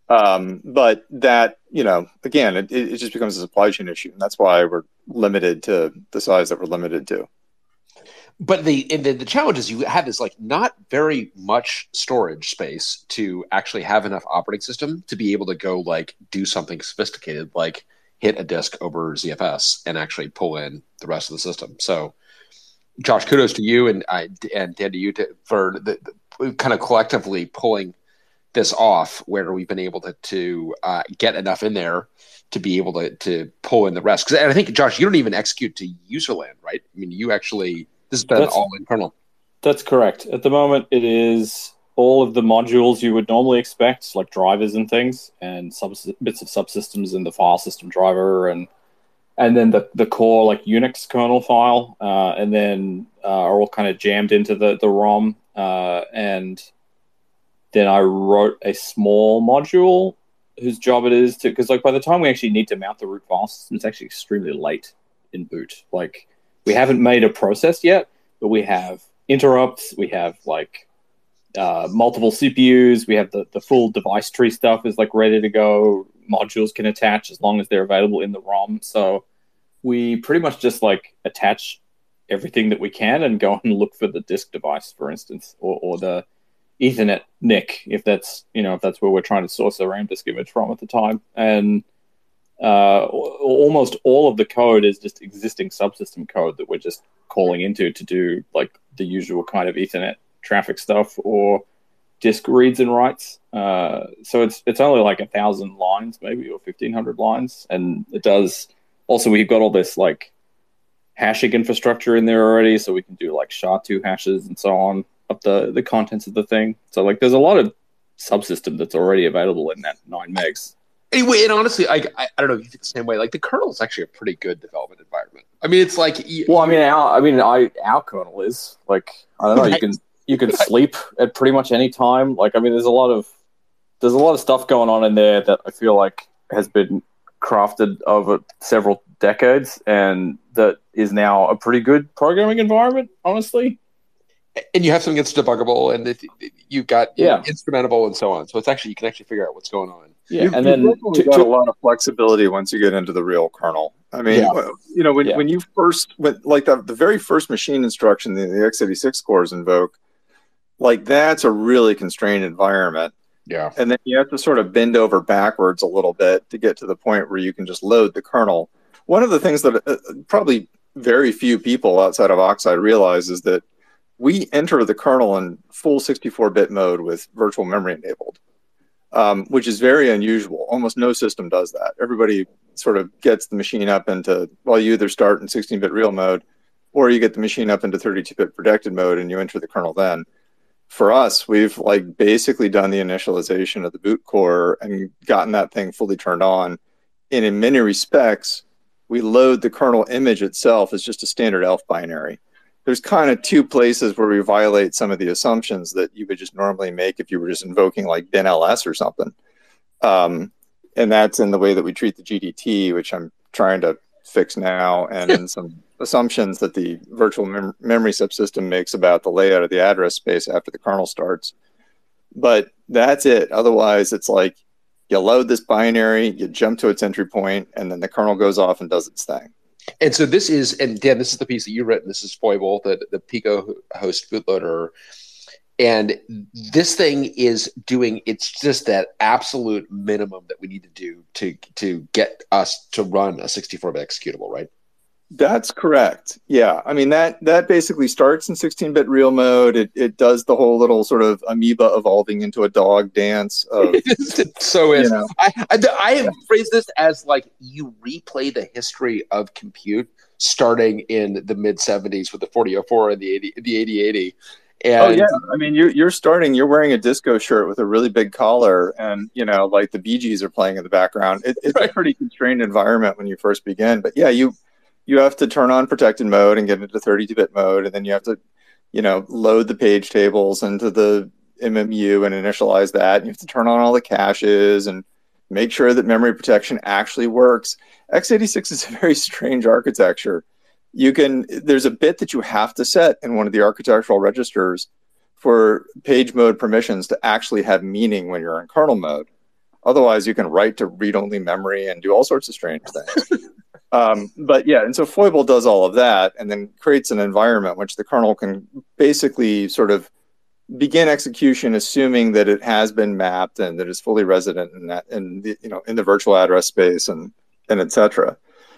Um, but that you know, again, it, it just becomes a supply chain issue, and that's why we're limited to the size that we're limited to. but the and the, the challenge is you have this like not very much storage space to actually have enough operating system to be able to go like do something sophisticated like hit a disk over ZFS and actually pull in the rest of the system. So, Josh, kudos to you and I and Dan to you to, for the, the kind of collectively pulling this off, where we've been able to to uh, get enough in there to be able to to pull in the rest. Because I think Josh, you don't even execute to userland, right? I mean, you actually this has been That's- all internal. That's correct. At the moment, it is all of the modules you would normally expect, like drivers and things, and subs- bits of subsystems in the file system driver, and and then the, the core like Unix kernel file, uh, and then uh, are all kind of jammed into the the ROM, uh, and then I wrote a small module whose job it is to because like by the time we actually need to mount the root file system, it's actually extremely late in boot. Like we haven't made a process yet, but we have interrupts, we have like uh, multiple CPUs, we have the, the full device tree stuff is like ready to go. Modules can attach as long as they're available in the ROM. So we pretty much just like attach everything that we can and go and look for the disk device, for instance, or, or the Ethernet NIC, if that's you know if that's where we're trying to source a RAM disk image from at the time, and uh, almost all of the code is just existing subsystem code that we're just calling into to do like the usual kind of Ethernet traffic stuff or disk reads and writes. Uh, so it's it's only like a thousand lines, maybe or fifteen hundred lines, and it does. Also, we've got all this like hashing infrastructure in there already, so we can do like SHA-2 hashes and so on up the the contents of the thing. So like, there's a lot of subsystem that's already available in that nine megs. Anyway, and honestly, I, I I don't know if you think the same way. Like the kernel is actually a pretty good development environment. I mean, it's like Well, I mean, our, I mean, I our kernel is like I don't know. You can you can sleep at pretty much any time. Like, I mean, there's a lot of there's a lot of stuff going on in there that I feel like has been crafted over several decades, and that is now a pretty good programming environment. Honestly, and you have something that's debuggable, and if, you've got Yeah. instrumentable and so on. So it's actually you can actually figure out what's going on. yeah, You've- and you've then to- got to- a lot of flexibility once you get into the real kernel. I mean, Yeah. you know, when, Yeah. when you first, when, like the, the very first machine instruction the, the x86 cores invoke, like that's a really constrained environment. Yeah. And then you have to sort of bend over backwards a little bit to get to the point where you can just load the kernel. One of the things that uh, probably very few people outside of Oxide realize is that we enter the kernel in full 64 bit mode with virtual memory enabled um, which is very unusual. Almost no system does that. Everybody sort of gets the machine up into, well, you either start in 16 bit real mode or you get the machine up into 32 bit protected mode and you enter the kernel then. For us, we've like basically done the initialization of the boot core and gotten that thing fully turned on. And in many respects, we load the kernel image itself as just a standard ELF binary there's kind of two places where we violate some of the assumptions that you would just normally make if you were just invoking like binls or something. Um, and that's in the way that we treat the GDT, which I'm trying to fix now, and in some assumptions that the virtual mem- memory subsystem makes about the layout of the address space after the kernel starts. But that's it. Otherwise, it's like You load this binary, you jump to its entry point, and then the kernel goes off and does its thing. And so this is, and Dan, this is the piece that you written. This is Foible, the the Pico host bootloader, and this thing is doing. It's just that absolute minimum that we need to do to to get us to run a 64-bit executable, right? That's correct. Yeah, I mean that that basically starts in 16-bit real mode. It it does the whole little sort of amoeba evolving into a dog dance. Of, so is. know. I, I I have phrased this as like you replay the history of compute starting in the mid 70s with the 4004 and the 80 the 8080. And oh yeah, I mean you're you're starting. You're wearing a disco shirt with a really big collar, and you know like the Bee Gees are playing in the background. It, it's a pretty constrained environment when you first begin. But yeah, you you have to turn on protected mode and get into 32-bit mode, and then you have to you know load the page tables into the MMU and initialize that. And you have to turn on all the caches and make sure that memory protection actually works. x86 is a very strange architecture you can there's a bit that you have to set in one of the architectural registers for page mode permissions to actually have meaning when you're in kernel mode otherwise you can write to read-only memory and do all sorts of strange things um, but yeah and so foible does all of that and then creates an environment which the kernel can basically sort of begin execution assuming that it has been mapped and that it's fully resident in that in the you know in the virtual address space and and etc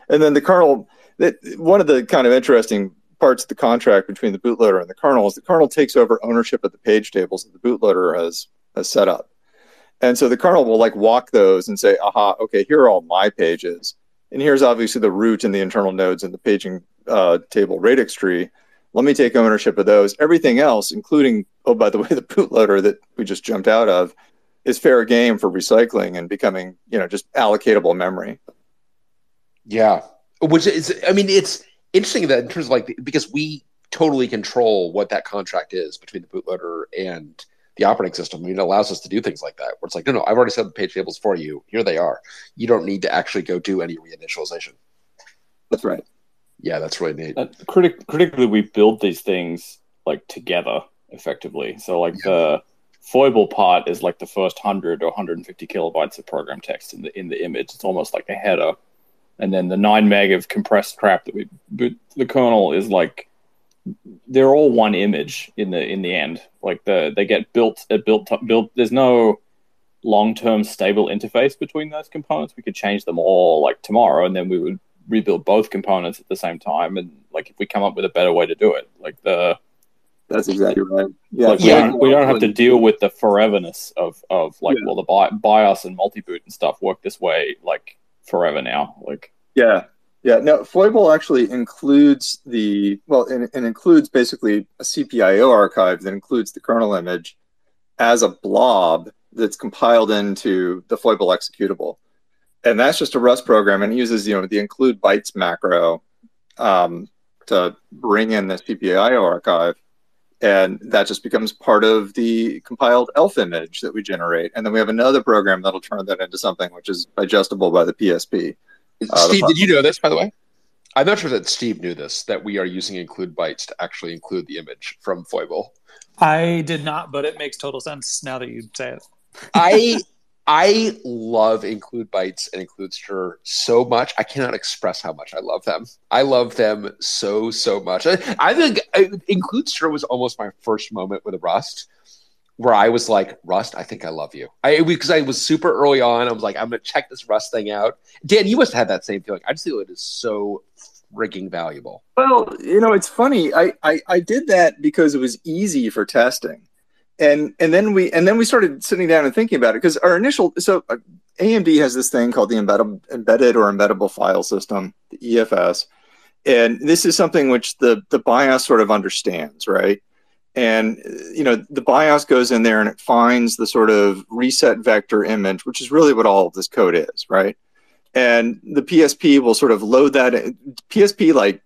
and then the kernel that one of the kind of interesting parts of the contract between the bootloader and the kernel is the kernel takes over ownership of the page tables that the bootloader has has set up. And so the kernel will like walk those and say, aha, okay, here are all my pages. And here's obviously the root and the internal nodes in the paging uh, table radix tree. Let me take ownership of those. Everything else, including, oh, by the way, the bootloader that we just jumped out of, is fair game for recycling and becoming, you know, just allocatable memory. Yeah, which is, I mean, it's interesting that in terms of like because we totally control what that contract is between the bootloader and the operating system. I mean, it allows us to do things like that, where it's like, no, no, I've already set the page tables for you. Here they are. You don't need to actually go do any reinitialization. That's right. Yeah, that's really neat. Uh, critic- critically, we build these things like together effectively. So, like the foible part is like the first hundred or 150 kilobytes of program text in the in the image. It's almost like a header and then the nine meg of compressed crap that we but the kernel is like they're all one image in the in the end. Like the they get built uh, built built there's no long-term stable interface between those components. We could change them all like tomorrow and then we would rebuild both components at the same time and like if we come up with a better way to do it like the that's exactly right. Yeah, like, we, don't, we don't have to deal with the foreverness of of like yeah. well the bi- BIOS and multi-boot and stuff work this way like forever now. Like. Yeah, yeah. No, Foible actually includes the well, and, and includes basically a CPIO archive that includes the kernel image as a blob that's compiled into the Foible executable, and that's just a Rust program, and it uses you know the include bytes macro um, to bring in the CPIO archive and that just becomes part of the compiled elf image that we generate and then we have another program that'll turn that into something which is digestible by the psp uh, steve did you know this by the way i'm not sure that steve knew this that we are using include bytes to actually include the image from foible i did not but it makes total sense now that you say it i I love include bytes and include str so much. I cannot express how much I love them. I love them so so much. I, I think I, include str was almost my first moment with Rust, where I was like, Rust, I think I love you. I because I was super early on. I was like, I'm gonna check this Rust thing out. Dan, you must have had that same feeling. I just feel it is so freaking valuable. Well, you know, it's funny. I, I I did that because it was easy for testing and and then we and then we started sitting down and thinking about it because our initial so uh, AMD has this thing called the embedded embedded or embeddable file system, the EFS, and this is something which the the BIOS sort of understands, right? And you know the BIOS goes in there and it finds the sort of reset vector image, which is really what all of this code is, right? And the PSP will sort of load that. In. PSP like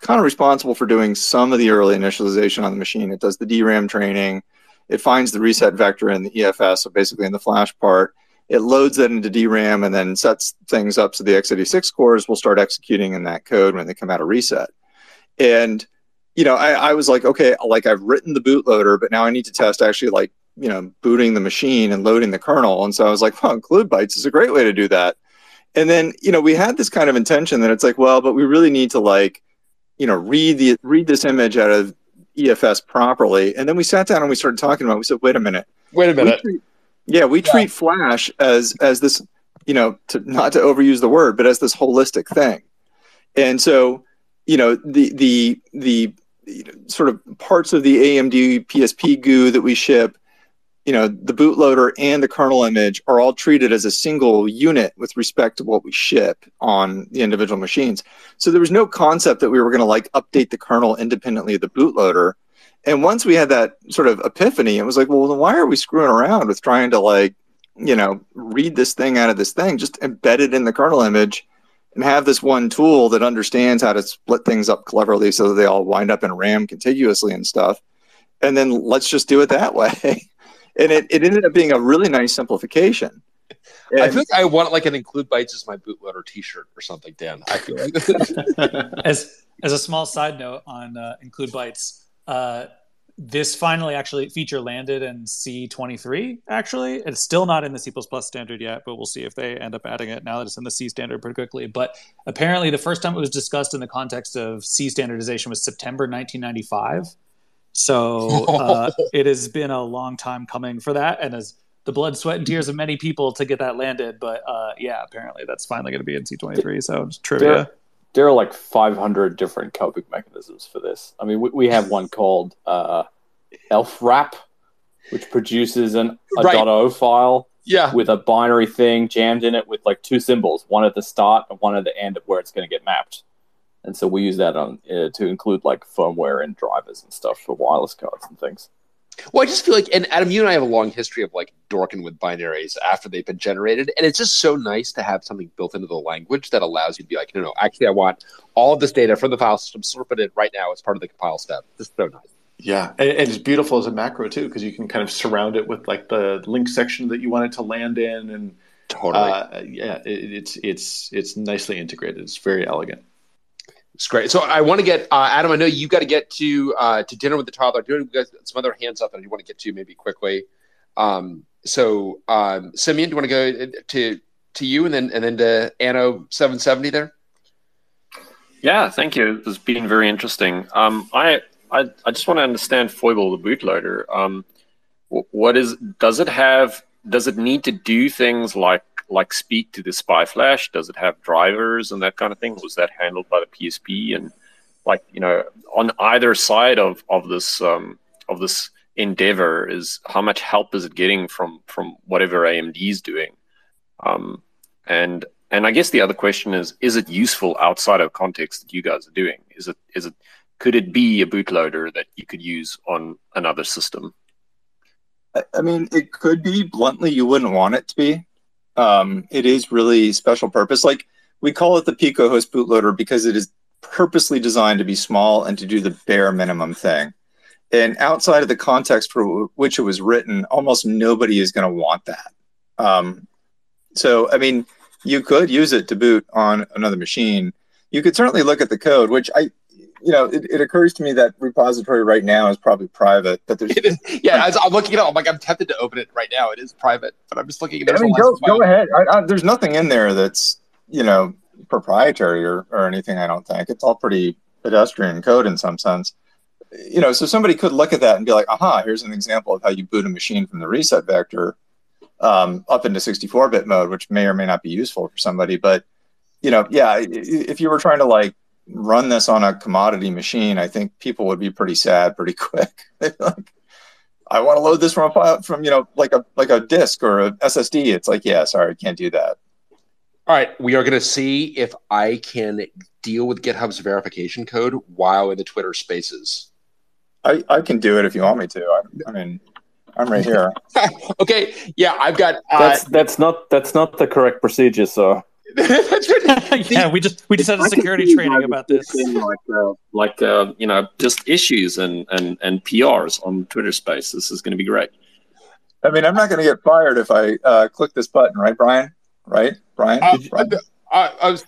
kind of responsible for doing some of the early initialization on the machine. It does the DRAM training it finds the reset vector in the EFS, so basically in the flash part. It loads that into DRAM and then sets things up so the x86 cores will start executing in that code when they come out of reset. And you know, I, I was like, okay, like I've written the bootloader, but now I need to test actually like you know, booting the machine and loading the kernel. And so I was like, well, include bytes is a great way to do that. And then, you know, we had this kind of intention that it's like, well, but we really need to like, you know, read the read this image out of EFS properly. And then we sat down and we started talking about. It. We said, wait a minute, wait a minute. We treat, yeah, we yeah. treat Flash as as this, you know, to not to overuse the word, but as this holistic thing. And so, you know, the the the sort of parts of the AMD PSP GUI that we ship, you know, the bootloader and the kernel image are all treated as a single unit with respect to what we ship on the individual machines. So there was no concept that we were going to like update the kernel independently of the bootloader. And once we had that sort of epiphany, it was like, well, then why are we screwing around with trying to like, you know, read this thing out of this thing? Just embed it in the kernel image and have this one tool that understands how to split things up cleverly so that they all wind up in RAM contiguously and stuff. And then let's just do it that way. and it, it ended up being a really nice simplification. And I feel like I want like an include bytes as my bootloader T-shirt or something, Dan. I feel like as as a small side note on uh, include bytes, uh, this finally actually feature landed in C23. Actually, it's still not in the C++ standard yet, but we'll see if they end up adding it now that it's in the C standard pretty quickly. But apparently, the first time it was discussed in the context of C standardization was September 1995. So uh, it has been a long time coming for that, and as the blood, sweat, and tears of many people to get that landed. But uh, yeah, apparently that's finally going to be in C23. So just trivia. There, there, are like 500 different coping mechanisms for this. I mean, we, we have one called uh, elfwrap, which produces an a right. .o file. Yeah. With a binary thing jammed in it with like two symbols, one at the start and one at the end of where it's going to get mapped. And so we use that on uh, to include like firmware and drivers and stuff for wireless cards and things. Well, I just feel like, and Adam, you and I have a long history of like dorking with binaries after they've been generated, and it's just so nice to have something built into the language that allows you to be like, no, no, actually, I want all of this data from the file system sorted right now as part of the compile step. Just so nice. Yeah, and, and it's beautiful as a macro too because you can kind of surround it with like the link section that you want it to land in, and totally, uh, yeah, it, it's it's it's nicely integrated. It's very elegant. It's great. So I want to get uh, Adam. I know you got to get to uh, to dinner with the toddler. Doing some other hands up that you want to get to maybe quickly. Um, so um, Simeon, do you want to go to to you and then and then to Anno seven seventy there? Yeah, thank you. It's been very interesting. Um, I, I I just want to understand Foible the bootloader. Um, what is does it have? Does it need to do things like like speak to the SPI flash? Does it have drivers and that kind of thing? Was that handled by the PSP? And like you know, on either side of of this um, of this endeavor is how much help is it getting from from whatever AMD is doing? Um, and and I guess the other question is: Is it useful outside of context that you guys are doing? Is it is it could it be a bootloader that you could use on another system? I mean, it could be. Bluntly, you wouldn't want it to be. Um, it is really special purpose. Like we call it the Pico host bootloader because it is purposely designed to be small and to do the bare minimum thing. And outside of the context for which it was written, almost nobody is going to want that. Um, so, I mean, you could use it to boot on another machine. You could certainly look at the code, which I you know, it, it, occurs to me that repository right now is probably private, but there's yeah. As I'm looking at it, I'm like, I'm tempted to open it right now. It is private, but I'm just looking at. I mean, go, go ahead. I, I, there's nothing in there that's you know proprietary or, or anything. I don't think it's all pretty pedestrian code in some sense. You know, so somebody could look at that and be like, "Aha! Here's an example of how you boot a machine from the reset vector um, up into 64-bit mode, which may or may not be useful for somebody." But you know, yeah, if you were trying to like run this on a commodity machine, I think people would be pretty sad pretty quick. like, I want to load this from a file from you know like a like a disk or a SSD. It's like yeah, sorry, can't do that. All right, we are going to see if I can deal with GitHub's verification code while in the Twitter Spaces. I, I can do it if you want me to. I, I mean, I'm right here. okay, yeah, I've got. Uh, that's that's not that's not the correct procedure. So yeah, we just we just had a security training about this. Like, uh, like uh, you know, just issues and, and and PRs on Twitter Space. This is going to be great. I mean, I'm not going to get fired if I uh, click this button, right, Brian? Right, Brian? Uh, Brian? I, I, was.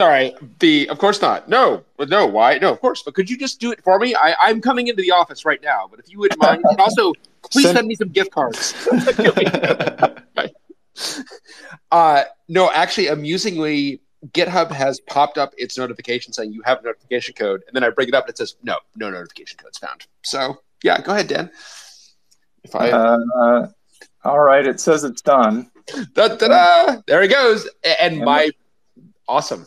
Sorry, the of course not. No, but no. Why? No, of course. But could you just do it for me? I, I'm coming into the office right now. But if you wouldn't mind, and also please Send- send me some gift cards. uh, no, actually, amusingly, GitHub has popped up its notification saying you have a notification code, and then I bring it up and it says no, no notification codes found. So yeah, go ahead, Dan. If I Uh, all right, it says it's done. da, da, da, there he goes, and my awesome.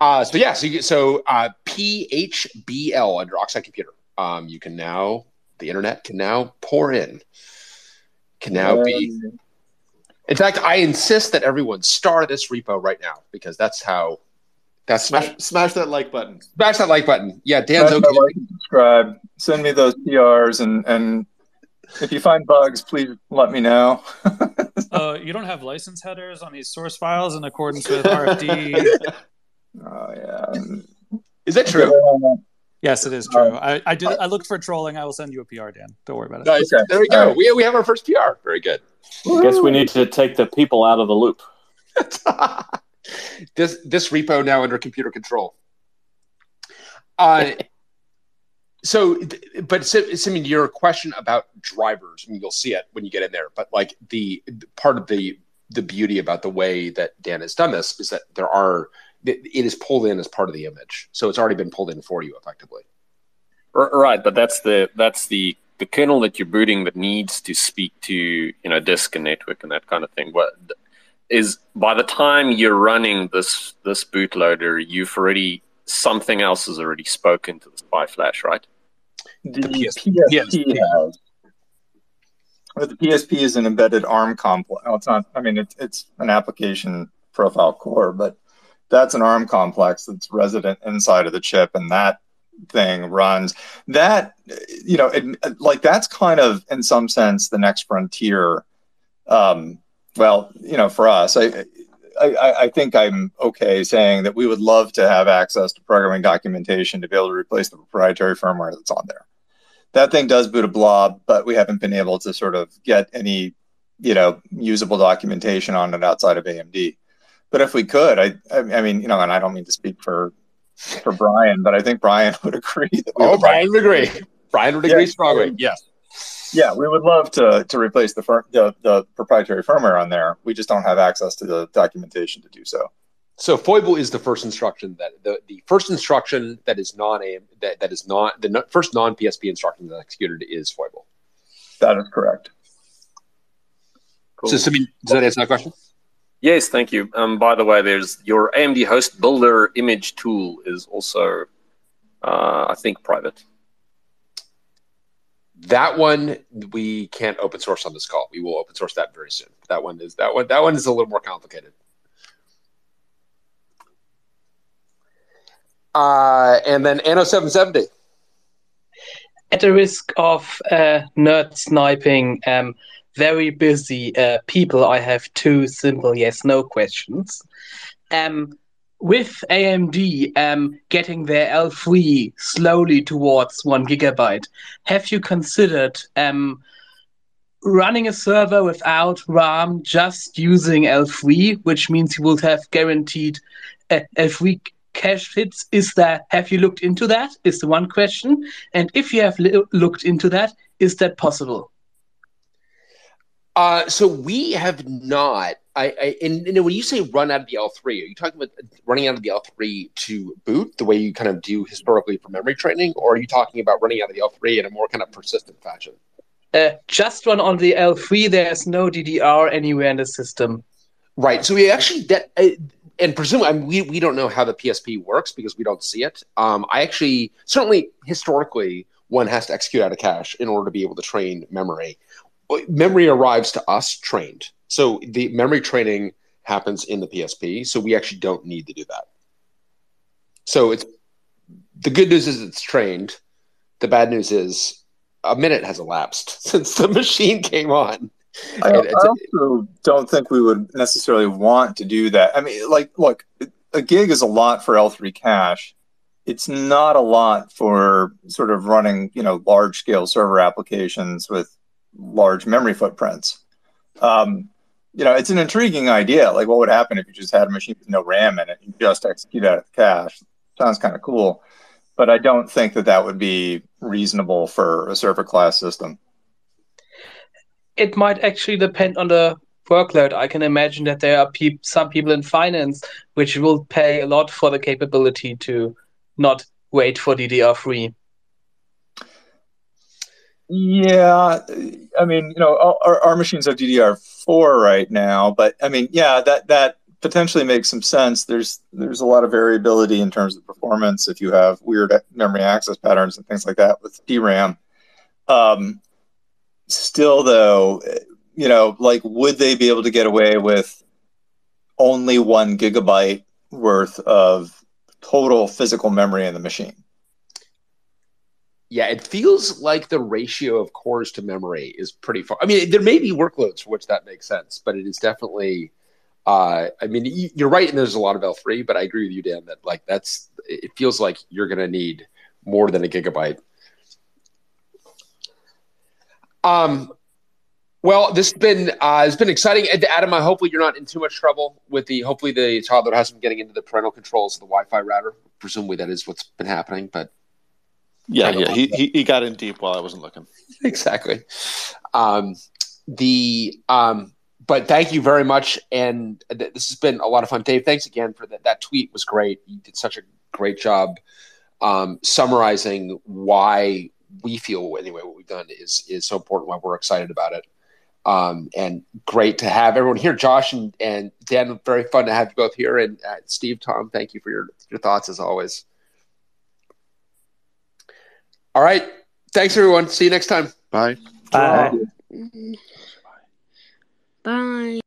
Uh, so yeah, so you, so uh, PHBL under Oxide Computer. Um, you can now the internet can now pour in, can now be. In fact, I insist that everyone star this repo right now because that's how. That's Smash, smash that like button. smash that like button. Yeah, Dan's Smash okay. like and subscribe. Send me those PRs, and and if you find bugs, please let me know. Uh, you don't have license headers on these source files in accordance with RFD. Oh yeah. Is that true? Yes, it is true. I, I did. I looked for trolling. I will send you a PR, Dan. Don't worry about it. Nice. There we go. right. We, we have our first PR. Very good. I guess we need to take the people out of the loop. this this repo now under computer control. Uh, so, but so, so, I mean, your question about drivers, I mean, you'll see it when you get in there. But like the part of the the beauty about the way that Dan has done this is that there are it it is pulled in as part of the image, so it's already been pulled in for you effectively. Right, but that's the that's the the kernel that you're booting that needs to speak to you know disk and network and that kind of thing. What is by the time you're running this this bootloader, you've already something else has already spoken to the SPI flash, right? The, PS PSP has. But the PSP is an embedded ARM complex. Well, it's not. I mean, it's it's an application profile core, but that's an ARM complex that's resident inside of the chip, and that thing runs. That you know, it, like that's kind of in some sense the next frontier. Um, well, you know, for us, I, I I think I'm okay saying that we would love to have access to programming documentation to be able to replace the proprietary firmware that's on there that thing does boot a blob, but we haven't been able to sort of get any, you know, usable documentation on it outside of AMD. But if we could, I, I mean, you know, and I don't mean to speak for for Brian, but I think Brian would agree. That Oh, Brian would agree. Brian would agree Yeah. strongly. Yes. yeah, we would love to to replace the, fir- the the proprietary firmware on there. We just don't have access to the documentation to do so. So foible is the first instruction that the, the first instruction that is non aim that, that is not the no- first non PSP instruction that's executed is foible. That is correct. Cool. So, Simeon, does that answer that question? Yes, thank you. Um, by the way, there's your AMD host builder image tool is also, uh, I think, private. That one we can't open source on this call. We will open source that very soon. That one is that one. That one is a little more complicated. Uh, and then Anno seven seventy. At the risk of uh, nerd sniping, um, very busy uh, people, I have two simple yes no questions. Um, with AMD um, getting their L3 slowly towards one gigabyte, have you considered um, running a server without RAM, just using L3, which means you will have guaranteed uh, L3 cache hits? Is that have you looked into that? Is the one question. And if you have li- looked into that, is that possible? Uh, so we have not. I, I and, and when you say run out of the L3, are you talking about running out of the L3 to boot the way you kind of do historically for memory training, or are you talking about running out of the L3 in a more kind of persistent fashion? Uh, just run on the L3. There's no DDR anywhere in the system. Right. So we actually that uh, and presumably I mean, we we don't know how the PSP works because we don't see it. Um, I actually certainly historically one has to execute out of cache in order to be able to train memory. Memory arrives to us trained, so the memory training happens in the PSP. So we actually don't need to do that. So it's the good news is it's trained. The bad news is a minute has elapsed since the machine came on. I, I also don't think we would necessarily want to do that. I mean, like, look, a gig is a lot for L3 cache. It's not a lot for sort of running, you know, large scale server applications with large memory footprints. Um, you know, it's an intriguing idea. Like, what would happen if you just had a machine with no RAM in it? You just execute out of cache. Sounds kind of cool, but I don't think that that would be reasonable for a server class system. It might actually depend on the workload. I can imagine that there are pe- some people in finance which will pay a lot for the capability to not wait for DDR3. Yeah, I mean, you know, our, our machines have DDR4 right now, but I mean, yeah, that that potentially makes some sense. There's there's a lot of variability in terms of performance if you have weird memory access patterns and things like that with DRAM. Um, still, though, you know, like, would they be able to get away with only one gigabyte worth of total physical memory in the machine? Yeah, it feels like the ratio of cores to memory is pretty far. I mean, there may be workloads for which that makes sense, but it is definitely. Uh, I mean, you're right, and there's a lot of L3, but I agree with you, Dan, that like that's. It feels like you're going to need more than a gigabyte. Um, well, this has been uh, it's been exciting, Adam. I hopefully you're not in too much trouble with the. Hopefully the toddler hasn't been getting into the parental controls of the Wi-Fi router. Presumably that is what's been happening, but yeah, yeah, he, he, he got in deep while I wasn't looking. exactly. Um, the um, but thank you very much, and th- this has been a lot of fun, Dave. Thanks again for that. That tweet was great. You did such a great job um, summarizing why we feel anyway what we've done is is so important. Why we're excited about it. Um, and great to have everyone here. Josh and, and Dan, very fun to have you both here. And uh, Steve, Tom, thank you for your, your thoughts as always. All right. Thanks, everyone. See you next time. Bye. Bye. Bye.